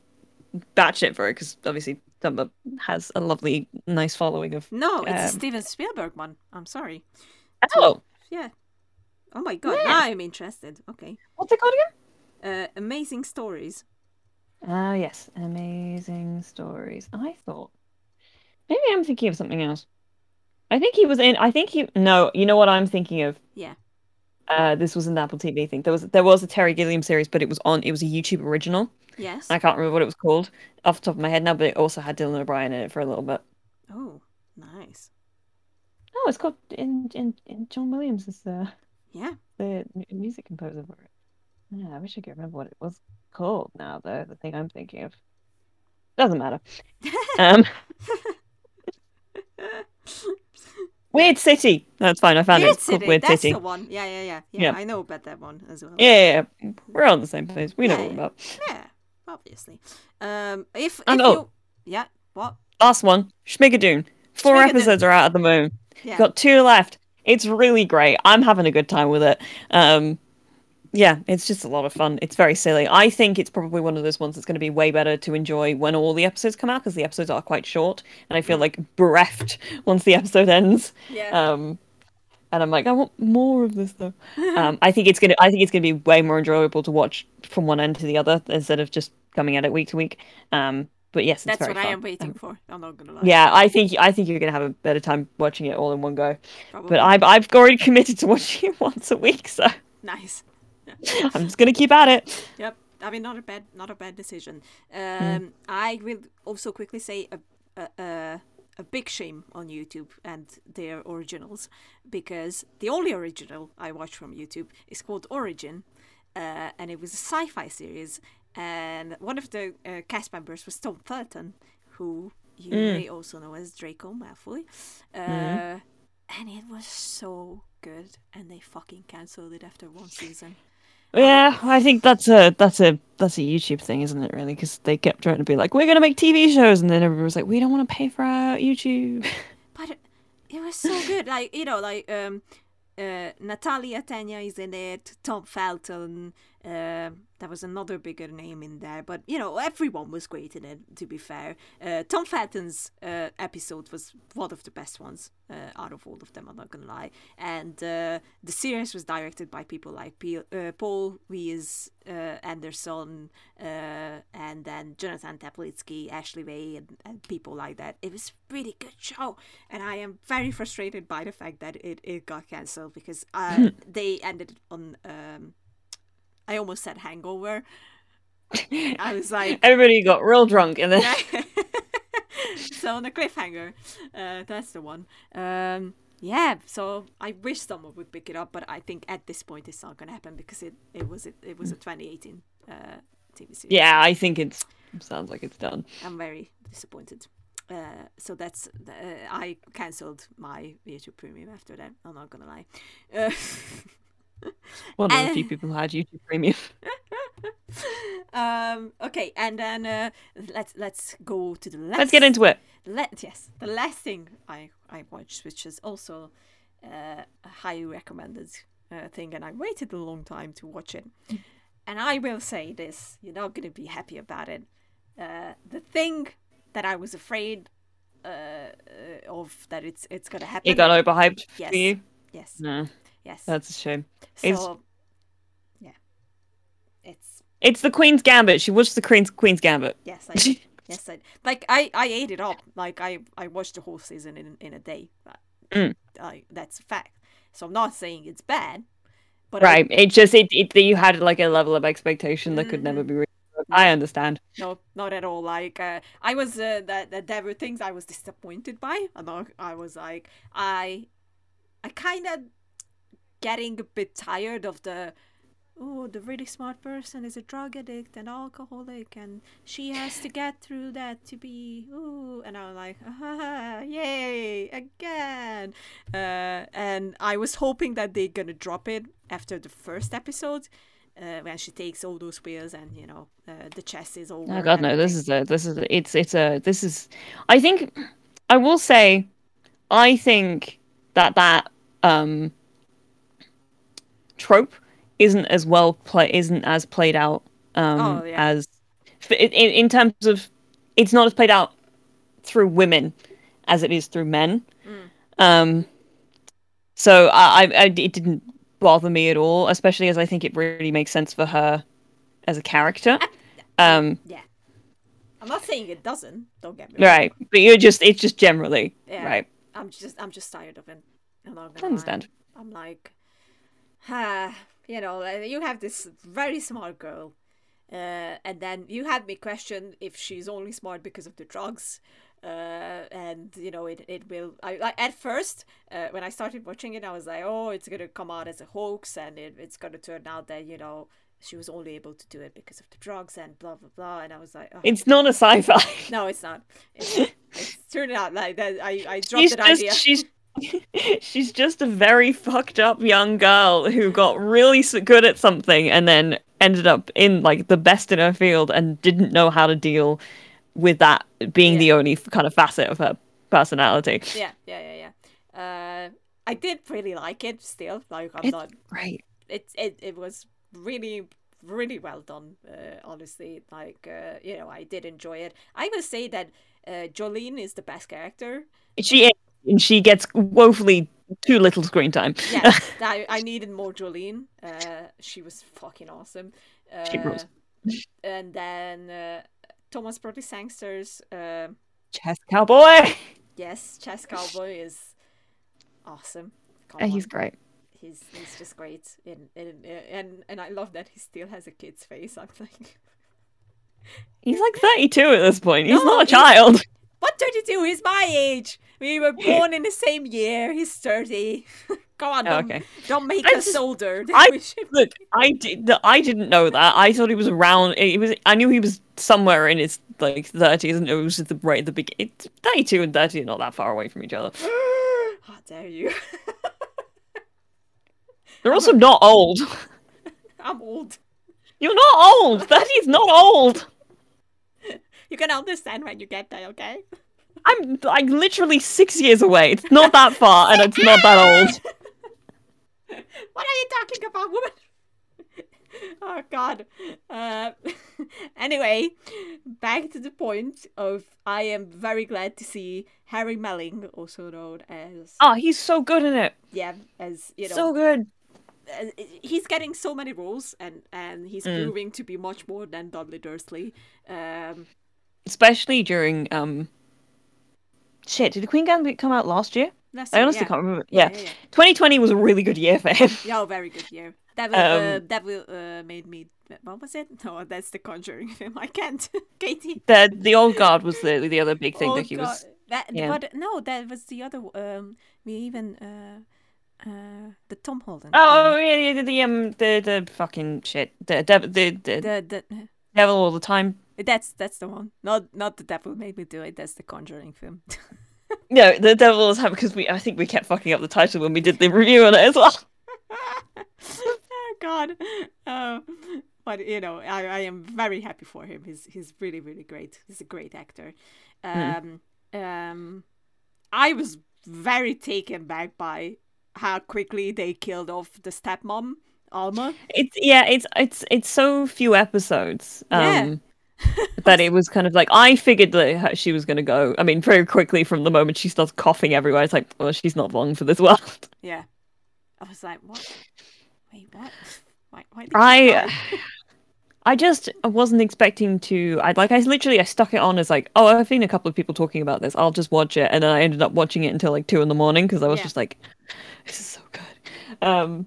batshit for it because obviously Tumblr has a lovely, nice following of. No, it's a um, Steven Spielberg one. I'm sorry. Oh, Yeah. Oh my god, Yeah. now I'm interested. Okay. what's it called again? Uh, amazing stories. Ah, yes, amazing stories. I thought maybe I'm thinking of something else. I think he was in. I think he. No, you know what I'm thinking of. Yeah. Uh, this was an Apple TV thing. There was there was a Terry Gilliam series, but it was on. It was a YouTube original. Yes. I can't remember what it was called off the top of my head now, but it also had Dylan O'Brien in it for a little bit. Oh, nice. Oh, it's called in in, in John Williams is the Yeah. the music composer for it. Yeah, I wish I could remember what it was called now, though. The thing I'm thinking of doesn't matter. Um, Weird City. That's fine. I found it. Weird It's called City. Weird That's City. the one. Yeah, yeah, yeah, yeah. Yeah. I know about that one as well. Yeah, yeah, yeah. we're on the same page. We know what we're about. Yeah, obviously. Um, if if And oh. you, yeah, what? Last one, Schmigadoon. Four Schmigadoon. episodes are out at the moment. Yeah. Got two left. It's really great. I'm having a good time with it. Um, yeah, it's just a lot of fun. It's very silly. I think it's probably one of those ones that's going to be way better to enjoy when all the episodes come out because the episodes are quite short, and I feel like bereft once the episode ends. Yeah. Um, and I'm like, I want more of this though. um, I think it's gonna. I think it's gonna be way more enjoyable to watch from one end to the other instead of just coming at it week to week. Um, but yes, it's That's what I am waiting for. I'm not gonna lie. yeah, I think I think you're gonna have a better time watching it all in one go. Probably. But I've I've already committed to watching it once a week, so nice. I'm just gonna keep at it. Yep. I mean, not a bad, not a bad decision. Um, Mm. I will also quickly say a, a, a, a big shame on YouTube and their originals because the only original I watched from YouTube is called Origin, uh, and it was a sci-fi series, and one of the uh, cast members was Tom Felton, who you Mm. may also know as Draco Malfoy, uh, and it was so good, and they fucking cancelled it after one season. Yeah, I think that's a that's a that's a YouTube thing, isn't it? Really, because they kept trying to be like, we're gonna make TV shows, and then everyone was like, we don't want to pay for our YouTube. but it, was so good. Like you know, like um, uh, Natalia Tena is in it. Tom Felton. Uh, there was another bigger name in there, but you know, everyone was great in it. To be fair, uh, Tom Felton's uh, episode was one of the best ones uh, out of all of them. I'm not gonna lie. And uh, the series was directed by people like P- uh, Paul Rees uh, Anderson, uh, and then Jonathan Teplitsky, Ashley Way, and, and people like that. It was a really good show, and I am very frustrated by the fact that it, it got cancelled because uh, they ended on. Um, I almost said Hangover. I was like, Everybody got real drunk, and then so on a cliffhanger, uh, that's the one. Um, yeah, so I wish someone would pick it up, but I think at this point it's not gonna happen because it, it was it, it was a 2018 uh, TV series. yeah, I think it's sounds like it's done. I'm very disappointed. Uh, so that's uh, I cancelled my YouTube Premium after that. I'm not gonna lie. Uh, One of the Uh, few people who had YouTube Premium. um, okay, and then uh, let's let's go to the last. Let's get into it. Let yes, the last thing I I watched, which is also uh, a highly recommended uh, thing, and I waited a long time to watch it. And I will say this: you're not gonna be happy about it. Uh, the thing that I was afraid uh, of that it's it's gonna happen. It got overhyped Yes. for you. Yes, No. Yes. That's a shame. so, it's- yeah, it's It's the Queen's Gambit. She watched the Queen's Queen's Gambit. yes, I did. yes, I like I I ate it up. Like I I watched the whole season in in a day. But, Mm. I, that's a fact. So I'm not saying it's bad, but I- Right. It just it, it you had like a level of expectation that could Mm-hmm. never be reached. I understand. No, not at all. Like uh, I was, uh, that that there were things I was disappointed by, and I, I was like, I, I kind of getting a bit tired of the, oh, the really smart person is a drug addict and alcoholic, and she has to get through that to be, ooh, and I'm like, ah, yay, again, uh, and I was hoping that they're gonna drop it after the first episode. Uh, when she takes all those pills and you know uh, the chest is over. Oh God, no! This is a this is a, it's it's a this is. I think I will say, I think that that um trope isn't as well play isn't as played out um Oh, yeah. as in in terms of it's not as played out through women as it is through men. Mm. Um, so I, I, I it didn't bother me at all, especially as I think it really makes sense for her as a character. Um, Yeah. I'm not saying it doesn't. Don't get me wrong. right, but you're just it's just generally Yeah. right. I'm just I'm just tired of it. I'm not understand. I'm like, ah, you know, uh, you have this very smart girl, uh, and then you had me question if she's only smart because of the drugs. Uh, and you know it, it will I, I at first uh, when I started watching it I was like oh it's gonna come out as a hoax and it, it's gonna turn out that you know she was only able to do it because of the drugs and blah blah blah and I was like oh, It's not a sci-fi. no it's not it's, it's turned out like that I, I dropped she's that just idea she's she's just a very fucked up young girl who got really good at something and then ended up in like the best in her field and didn't know how to deal with that being the only kind of facet of her personality. yeah yeah yeah yeah. Uh I did really like it still like I'm It's not great. it it it was really really well done uh, honestly like uh, you know i did enjoy it. I will say that uh, jolene is the best character. She is, and she gets woefully too little screen time. yeah I, I needed more jolene uh, she was fucking awesome uh, She rules. and then uh, thomas Brodie sangster's uh, Chess cowboy. yes chess cowboy is awesome Come he's on. great. he's he's just great and and and and i love that he still has a kid's face i'm like He's like 32 at this point. He's No, not a he's- child. What 32? He's my age. We were born in the same year. He's 30. Come on, don't, okay. don't make I us just- older. I look. I did. I didn't know that. I thought he was around. It was. I knew he was somewhere in his like 30s, and it was at the right at the beginning. 32 and 30 are not that far away from each other. How dare you? They're also not old. I'm old. You're not old. 30 is not old. You can understand when you get there, okay? I'm like literally six years away. It's not that far, and it's not that old. What are you talking about, woman? oh God. Uh, anyway, back to the point of I am very glad to see Harry Melling, also known as Oh, he's so good in it. yeah, as you know, So good. uh, he's getting so many roles and and he's Mm. proving to be much more than Dudley Dursley. Um, Especially during um. Shit, did the Queen Gambit come out last year? last I honestly yeah. can't remember. Yeah, Yeah. yeah, yeah. 2020 was a really good year for him. Yeah, oh, very good year. Devil, uh, Um, Devil uh, made me. What was it? No, that's the Conjuring film. I can't. Katie. The the old guard was the the other big thing oh that he God. was. That, yeah. But no, that was the other. Um, we even uh, uh, the Tom Holland. Oh, oh yeah, yeah, the, the um the the fucking shit. The devil the, the the the. devil all the time. That's that's the one. Not not the devil made me do it. That's the Conjuring film. No, the devil the time because we I think we kept fucking up the title when we did the review on it as well. oh God. Uh, but you know, I, I am very happy for him. He's he's really really great. He's a great actor. Um, um, I was very taken back by how quickly they killed off the stepmom Alma. It's yeah, it's it's it's so few episodes. Yeah. That it was kind of like I figured that she was going to go. I mean, very quickly from the moment she starts coughing everywhere, it's like, well, she's not long for this world. Yeah. I was like, what? Wait, what? Why? Why did I? I just wasn't expecting to. I like I literally I stuck it on as like, oh, I've seen a couple of people talking about this. I'll just watch it, and then I ended up watching it until like two in the morning because I was Yeah. just like, this is so good. Um,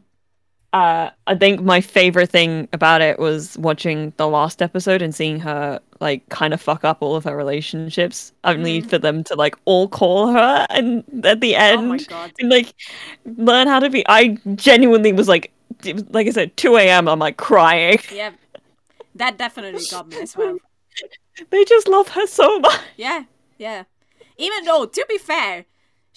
uh, I think my favorite thing about it was watching the last episode and seeing her like kind of fuck up all of her relationships, only Mm. for them to like all call her and at the oh end god. and like learn how to be. I genuinely was like, was- like I said, two a.m. I'm like crying. Yeah, that definitely got me as well. They just love her so much. Yeah, yeah. Even though, to be fair,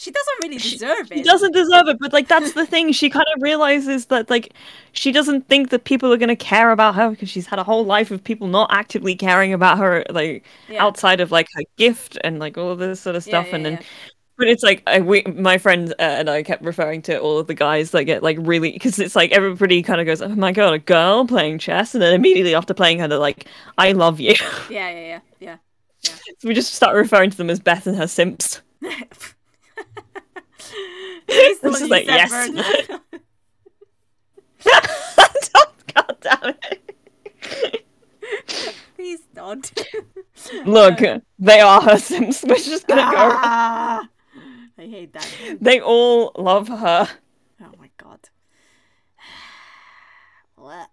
she doesn't really deserve She it. She doesn't deserve it, but like that's the thing. She kind of realizes that like she doesn't think that people are gonna care about her because she's had a whole life of people not actively caring about her, like Yeah. outside of like her gift and like all of this sort of stuff. yeah, and then, yeah. but it's like I, we, my friend uh, and I kept referring to all of the guys that get like really because it's like everybody kind of goes, "Oh my god, a girl playing chess," and then immediately after playing her, they're like, "I love you." Yeah, yeah, yeah, yeah. so we just start referring to them as Beth and her simps. Please It's don't just like, yes. god damn it. Please don't. Look, they are her Sims. We're just gonna go. Ah, I hate that. They all love her. Oh my god.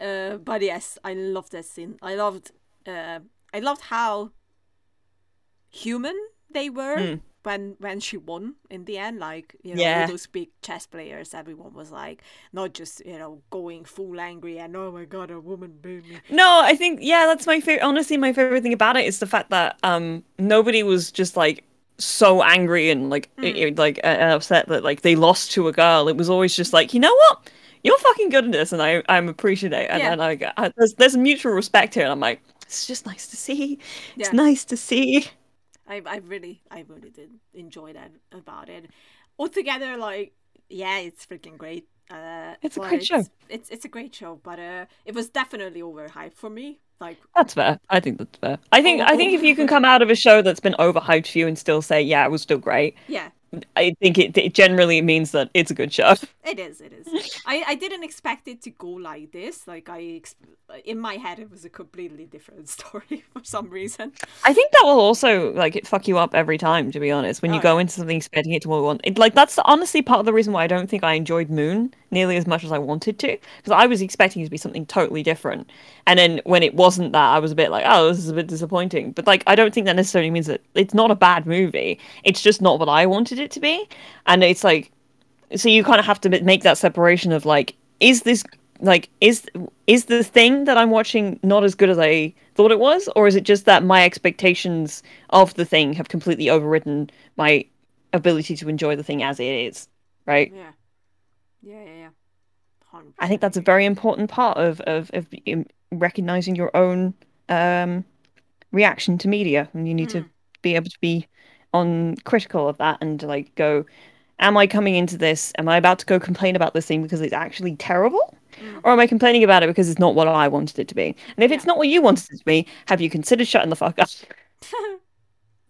Uh, but yes, I loved that scene. I loved. Uh, I loved how human they were Mm. When when she won in the end. Like you know, Yeah. those big chess players. Everyone was like not just you know going full angry and oh my god, a woman beat me. No, I think yeah, that's my favorite. Honestly, my favorite thing about it is the fact that um nobody was just like so angry and like i- i- like uh, upset that like they lost to a girl. It was always just like you know what. You're fucking good at this, and I I'm appreciate it. And Yeah. then I, I there's there's mutual respect here, and I'm like, it's just nice to see. It's Yeah. nice to see. I, I really I really did enjoy that about it. Altogether, like yeah, it's freaking great. Uh, It's a great show. It's, it's a great show, but uh, it was definitely overhyped for me. Like That's fair. I think that's fair. I think Oh, I think if you can oh. come out of a show that's been overhyped for you and still say, yeah, it was still great, yeah, I think it, it generally means that it's a good show. it is. It is. I I didn't expect it to go like this. Like I in my head, it was a completely different story for some reason. I think that will also like it fuck you up every time. To be honest, when you Oh, go yeah. into something expecting it to want, it, like that's honestly part of the reason why I don't think I enjoyed Moon nearly as much as I wanted to, because I was expecting it to be something totally different, and then when it wasn't that, I was a bit like, oh, this is a bit disappointing. But like, I don't think that necessarily means that it's not a bad movie. It's just not what I wanted it to be, and it's like, so you kind of have to make that separation of like, is this like is is the thing that I'm watching not as good as I thought it was, or is it just that my expectations of the thing have completely overridden my ability to enjoy the thing as it is? Right. Yeah, yeah, yeah, yeah. I think that's a very important part of of, of um, recognizing your own um, reaction to media, and you need to be able to be on critical of that and to like go, am I coming into this? Am I about to go complain about this thing because it's actually terrible? Or am I complaining about it because it's not what I wanted it to be? And if it's not what you wanted it to be, have you considered shutting the fuck up?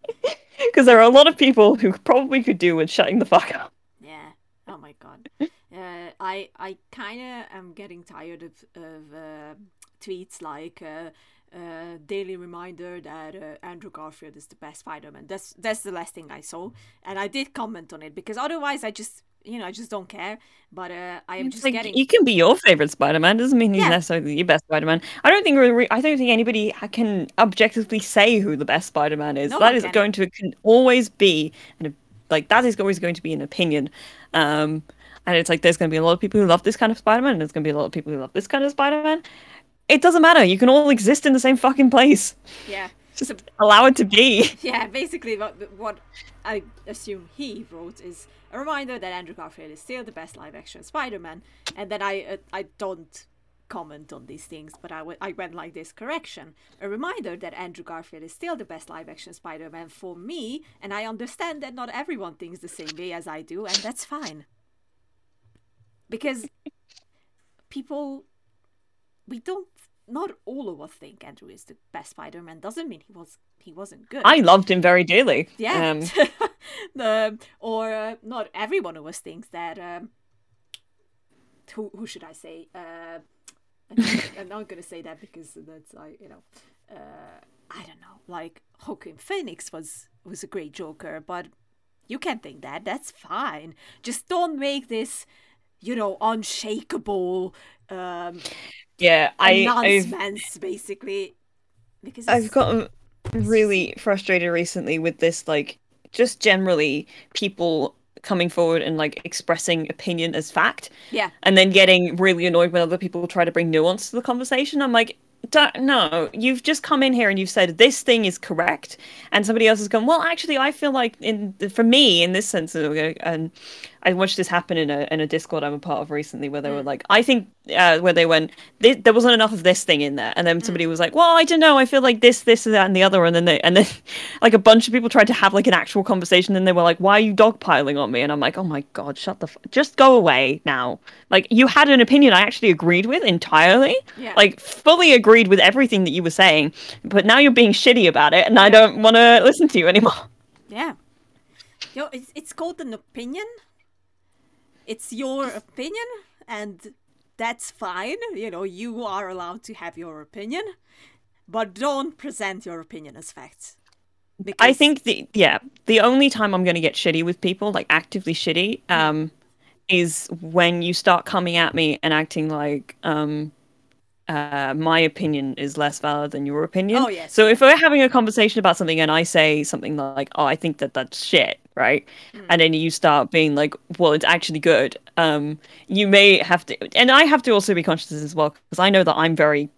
Because there are a lot of people who probably could do with shutting the fuck up. Yeah. Oh my god. Uh, I I kind of am getting tired of of uh, tweets like uh, uh, daily reminder that uh, Andrew Garfield is the best Spider-Man. That's that's the last thing I saw, and I did comment on it because otherwise I just you know I just don't care. But uh, I am It's just like getting you can be your favorite Spider-Man. Doesn't mean he's Yeah. necessarily your best Spider-Man. I don't think re- I don't think anybody can objectively say who the best Spider-Man is. No that is can. going to can always be an, like that is always going to be an opinion. Um, and it's like there's going to be a lot of people who love this kind of Spider-Man, and there's going to be a lot of people who love this kind of Spider-Man. It doesn't matter. You can all exist in the same fucking place. yeah. Just allow it to be. Yeah, basically what what I assume he wrote is a reminder that Andrew Garfield is still the best live action Spider-Man, and then I uh, I don't comment on these things, but I, w- I went like this correction. A reminder that Andrew Garfield is still the best live action Spider Man for me, and I understand that not everyone thinks the same way as I do, and that's fine. Because people, we don't, not all of us think Andrew is the best Spider Man, doesn't mean he was. He wasn't good. I loved him very dearly. Yeah. Um, the or uh, not everyone of us thinks that um, who who should I say? Uh, I'm not gonna say that because that's I you know, uh, I don't know. Like Joaquin Phoenix was was a great Joker, but you can think that. That's fine. Just don't make this, you know, unshakable. Um, yeah, I I've, basically. Because I've gotten really frustrated recently with this, like just generally people coming forward and like expressing opinion as fact. Yeah. And then getting really annoyed when other people try to bring nuance to the conversation. I'm like, no, you've just come in here and you've said this thing is correct, and somebody else has gone. Well, actually, I feel like in for me in this sense, and I watched this happen in a in a Discord I'm a part of recently, where they were mm. like, I think uh, where they went, there wasn't enough of this thing in there, and then mm. somebody was like, well, I don't know, I feel like this, this, that, and the other, and then they, and then like a bunch of people tried to have like an actual conversation, and they were like, why are you dogpiling on me? And I'm like, oh my god, shut the, f- just go away now. Like you had an opinion I actually agreed with entirely, yeah. like fully agreed with everything that you were saying, but now you're being shitty about it, and I don't want to listen to you anymore. Yeah. Yo, it's it's called an opinion it's your opinion and that's fine. You know, you are allowed to have your opinion, but don't present your opinion as facts. Because... I think the yeah, the only time I'm going to get shitty with people, like actively shitty, um, is when you start coming at me and acting like um uh, my opinion is less valid than your opinion. Oh, yes. So if we're having a conversation about something and I say something like, "Oh, I think that that's shit," right? Mm. And then you start being like, "Well, it's actually good." Um, you may have to, and I have to also be conscious as well because I know that I'm very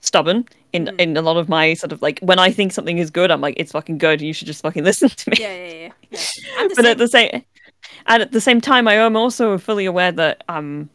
stubborn in mm. in a lot of my sort of like when I think something is good, I'm like, "It's fucking good. You should just fucking listen to me." Yeah, yeah, yeah. yeah. but same... at the same, and at the same time, I am also fully aware that um,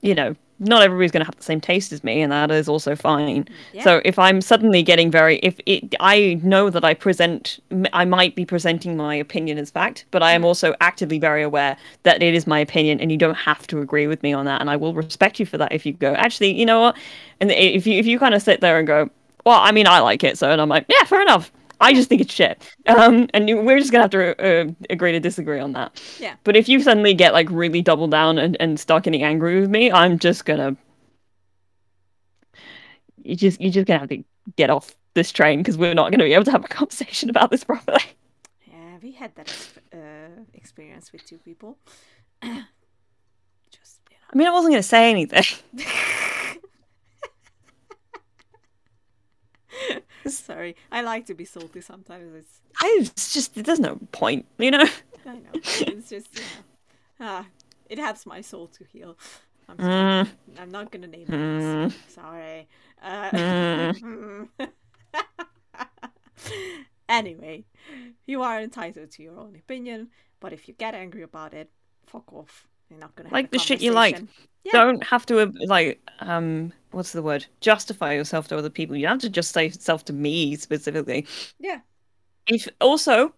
you know not everybody's going to have the same taste as me and that is also fine yeah. so if i'm suddenly getting very if it i know that i present i might be presenting my opinion as fact but i am mm. also actively very aware that it is my opinion and you don't have to agree with me on that and i will respect you for that if you go actually you know what and if you if you kind of sit there and go well i mean i like it so and i'm like yeah fair enough I just think it's shit. Um, and we're just gonna have to uh, agree to disagree on that. Yeah. But if you suddenly get like really double down and, and start getting angry with me, I'm just gonna. You just you just gonna have to get off this train because we're not gonna be able to have a conversation about this properly. Yeah, we had that uh, experience with two people. just. You know. I mean, I wasn't gonna say anything. Sorry, I like to be salty sometimes. It's I it's just there's no point, you know. I know. It's just know, ah, it helps my soul to heal. I'm sorry. Mm. I'm not gonna name mm. names. Sorry. Uh, mm. anyway, you are entitled to your own opinion, but if you get angry about it, fuck off. You're not gonna like the shit you like. Yeah. Don't have to like um what's the word? Justify yourself to other people. You have to just say yourself to me specifically. Yeah. If also,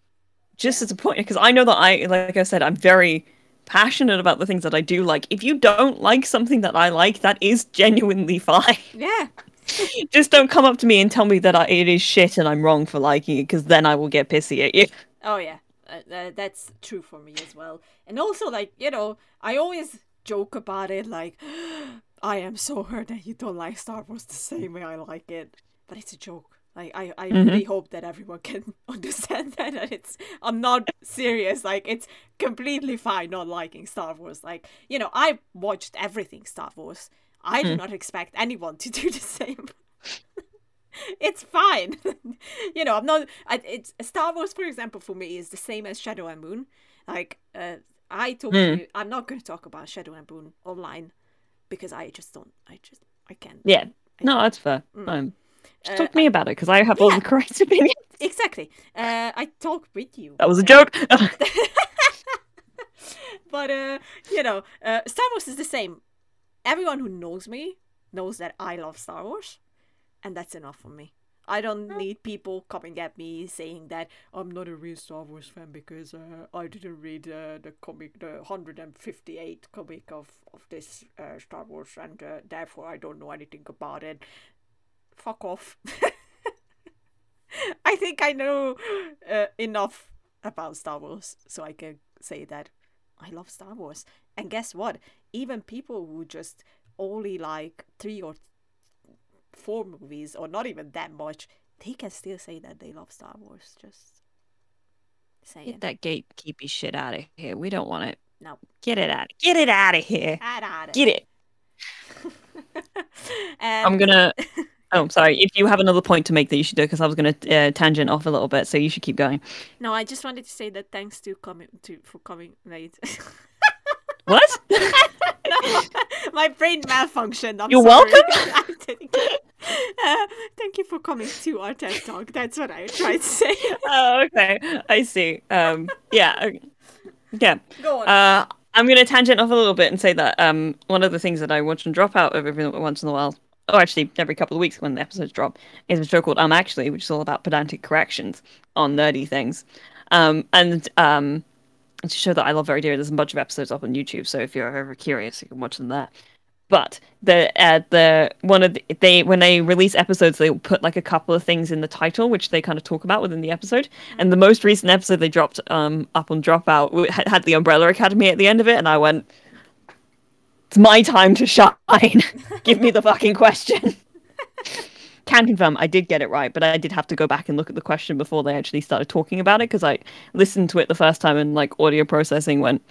just as a point, because I know that I, like I said, I'm very passionate about the things that I do like. If you don't like something that I like, that is genuinely fine. Yeah. just don't come up to me and tell me that I, it is shit and I'm wrong for liking it, because then I will get pissy at you. Oh yeah, uh, uh, that's true for me as well. And also, like you know, I always joke about it, like I am so hurt that you don't like Star Wars the same way I like it. But it's a joke. Like I, I mm-hmm. really hope that everyone can understand that, that it's I'm not serious. Like it's completely fine not liking Star Wars. Like, you know, I watched everything Star Wars. I mm. do not expect anyone to do the same. It's fine. you know, I'm not. I, it's Star Wars, for example, for me is the same as Shadow and Bone. Like, uh, I told mm. you, I'm not going to talk about Shadow and Bone online because I just don't. I just I can't. Yeah. I no, that's fair. Mm. Um, just uh, talk to me about it because I have yeah, all the correct opinions. Exactly. Uh, I talk with you. That was a joke. but uh, you know, uh, Star Wars is the same. Everyone who knows me knows that I love Star Wars, and that's enough for me. I don't need people coming at me saying that I'm not a real Star Wars fan because uh, I didn't read uh, the comic, the 158 comic of, of this uh, Star Wars, and uh, therefore I don't know anything about it. Fuck off. I think I know uh, enough about Star Wars so I can say that I love Star Wars. And guess what? Even people who just only like three or four movies, or not even that much, they can still say that they love Star Wars. Just saying. Get that gatekeepy shit out of here. We don't want it. No. Get it out. Get it out of here. On Get it. and I'm gonna. Oh, sorry. If you have another point to make that you should do, because I was gonna uh, tangent off a little bit, so you should keep going. No, I just wanted to say that thanks to coming to for coming late. What? no, my brain malfunctioned. I'm You're sorry. welcome. Uh, thank you for coming to our TED talk. That's what I tried to say. oh, okay. I see. Um, yeah. okay. Yeah. Go on. Uh, I'm going to tangent off a little bit and say that um, one of the things that I watch and drop out of every once in a while, or actually every couple of weeks when the episodes drop, is a show called Um Actually, which is all about pedantic corrections on nerdy things. Um, and um, a show that I love very dearly. There's a bunch of episodes up on YouTube, so if you're ever curious, you can watch them there. But the uh, the one of the, they when they release episodes, they put like a couple of things in the title, which they kind of talk about within the episode. And the most recent episode they dropped um up on Dropout had the Umbrella Academy at the end of it, and I went, "It's my time to shine. Give me the fucking question." Can confirm I did get it right, but I did have to go back and look at the question before they actually started talking about it because I listened to it the first time and like audio processing went.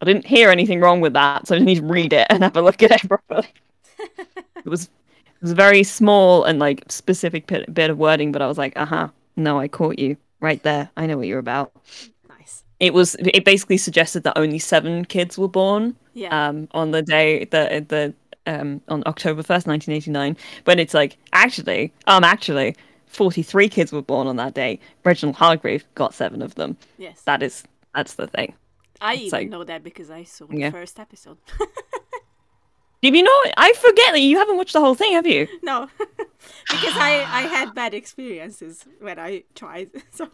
I didn't hear anything wrong with that, so I just need to read it and have a look at it properly. it was it was a very small and like specific bit, bit of wording, but I was like, uh huh, no, I caught you right there. I know what you're about. nice. It was it basically suggested that only seven kids were born Yeah. um, on the day that the um, on October first, nineteen eighty nine. When it's like actually, um, actually, forty three kids were born on that day. Reginald Hargreeves got seven of them. yes. That is that's the thing. I it's even like- know that because I saw the Yeah. first episode. Did you know? I forget that you haven't watched the whole thing, have you? no, because I I had bad experiences when I tried. So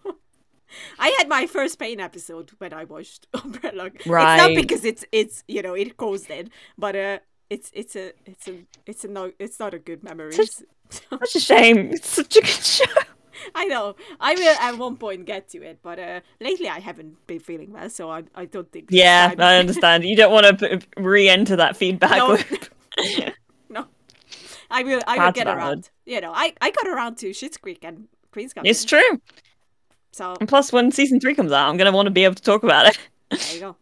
I had my first pain episode when I watched Umbrella. Right. It's not because it's it's you know it caused it, but uh, it's it's a it's a it's a no it's not a good memory. Such- a shame. It's such a good show. I know. I will at one point get to it, but uh, lately I haven't been feeling well, so I I don't think. Yeah, time- I understand. You don't want to re-enter that feedback No. loop. no, I will. I will get valid. around. You know, I I got around to Schitt's Creek and Queen's Gambit. It's true. So And plus, when season three comes out, I'm gonna want to be able to talk about it. there you go.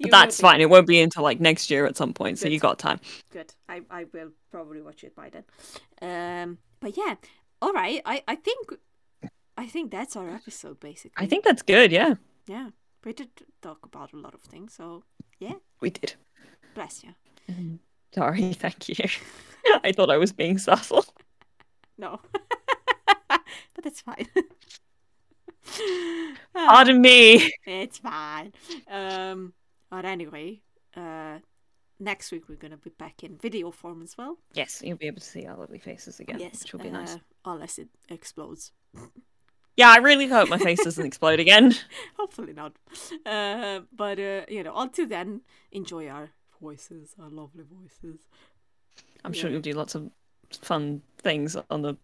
But that's fine. It won't be until like next year at some point, so Good. you got time. Good. I I will probably watch it by then. Um, but yeah. All right. I I think I think that's our episode basically. I think that's good. Yeah, Yeah. We did talk about a lot of things, so yeah. we did. Bless you. Sorry, thank you. I thought I was being subtle. No. but that's fine. Pardon me. It's fine. Um, but anyway, uh, next week we're gonna be back in video form as well. Yes, you'll be able to see our lovely faces again, yes, which will be nice. uh, Unless it explodes. Yeah, I really hope my face doesn't explode again. Hopefully not. Uh, but uh, you know, until then, enjoy our voices, our lovely voices. I'm sure you'll do lots of fun things on the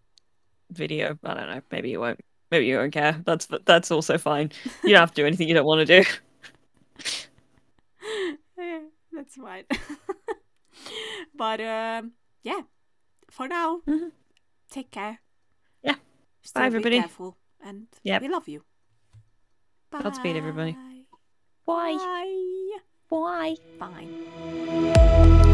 video. I don't know. Maybe you won't. Maybe you won't care. That's that's also fine. You don't have to do anything you don't want to do. yeah, that's fine. but um, yeah, for now, Mhm. take care. Yeah. Still everybody. Be careful, and Yep. we love you. Godspeed, everybody. Bye. Bye. Why? Bye.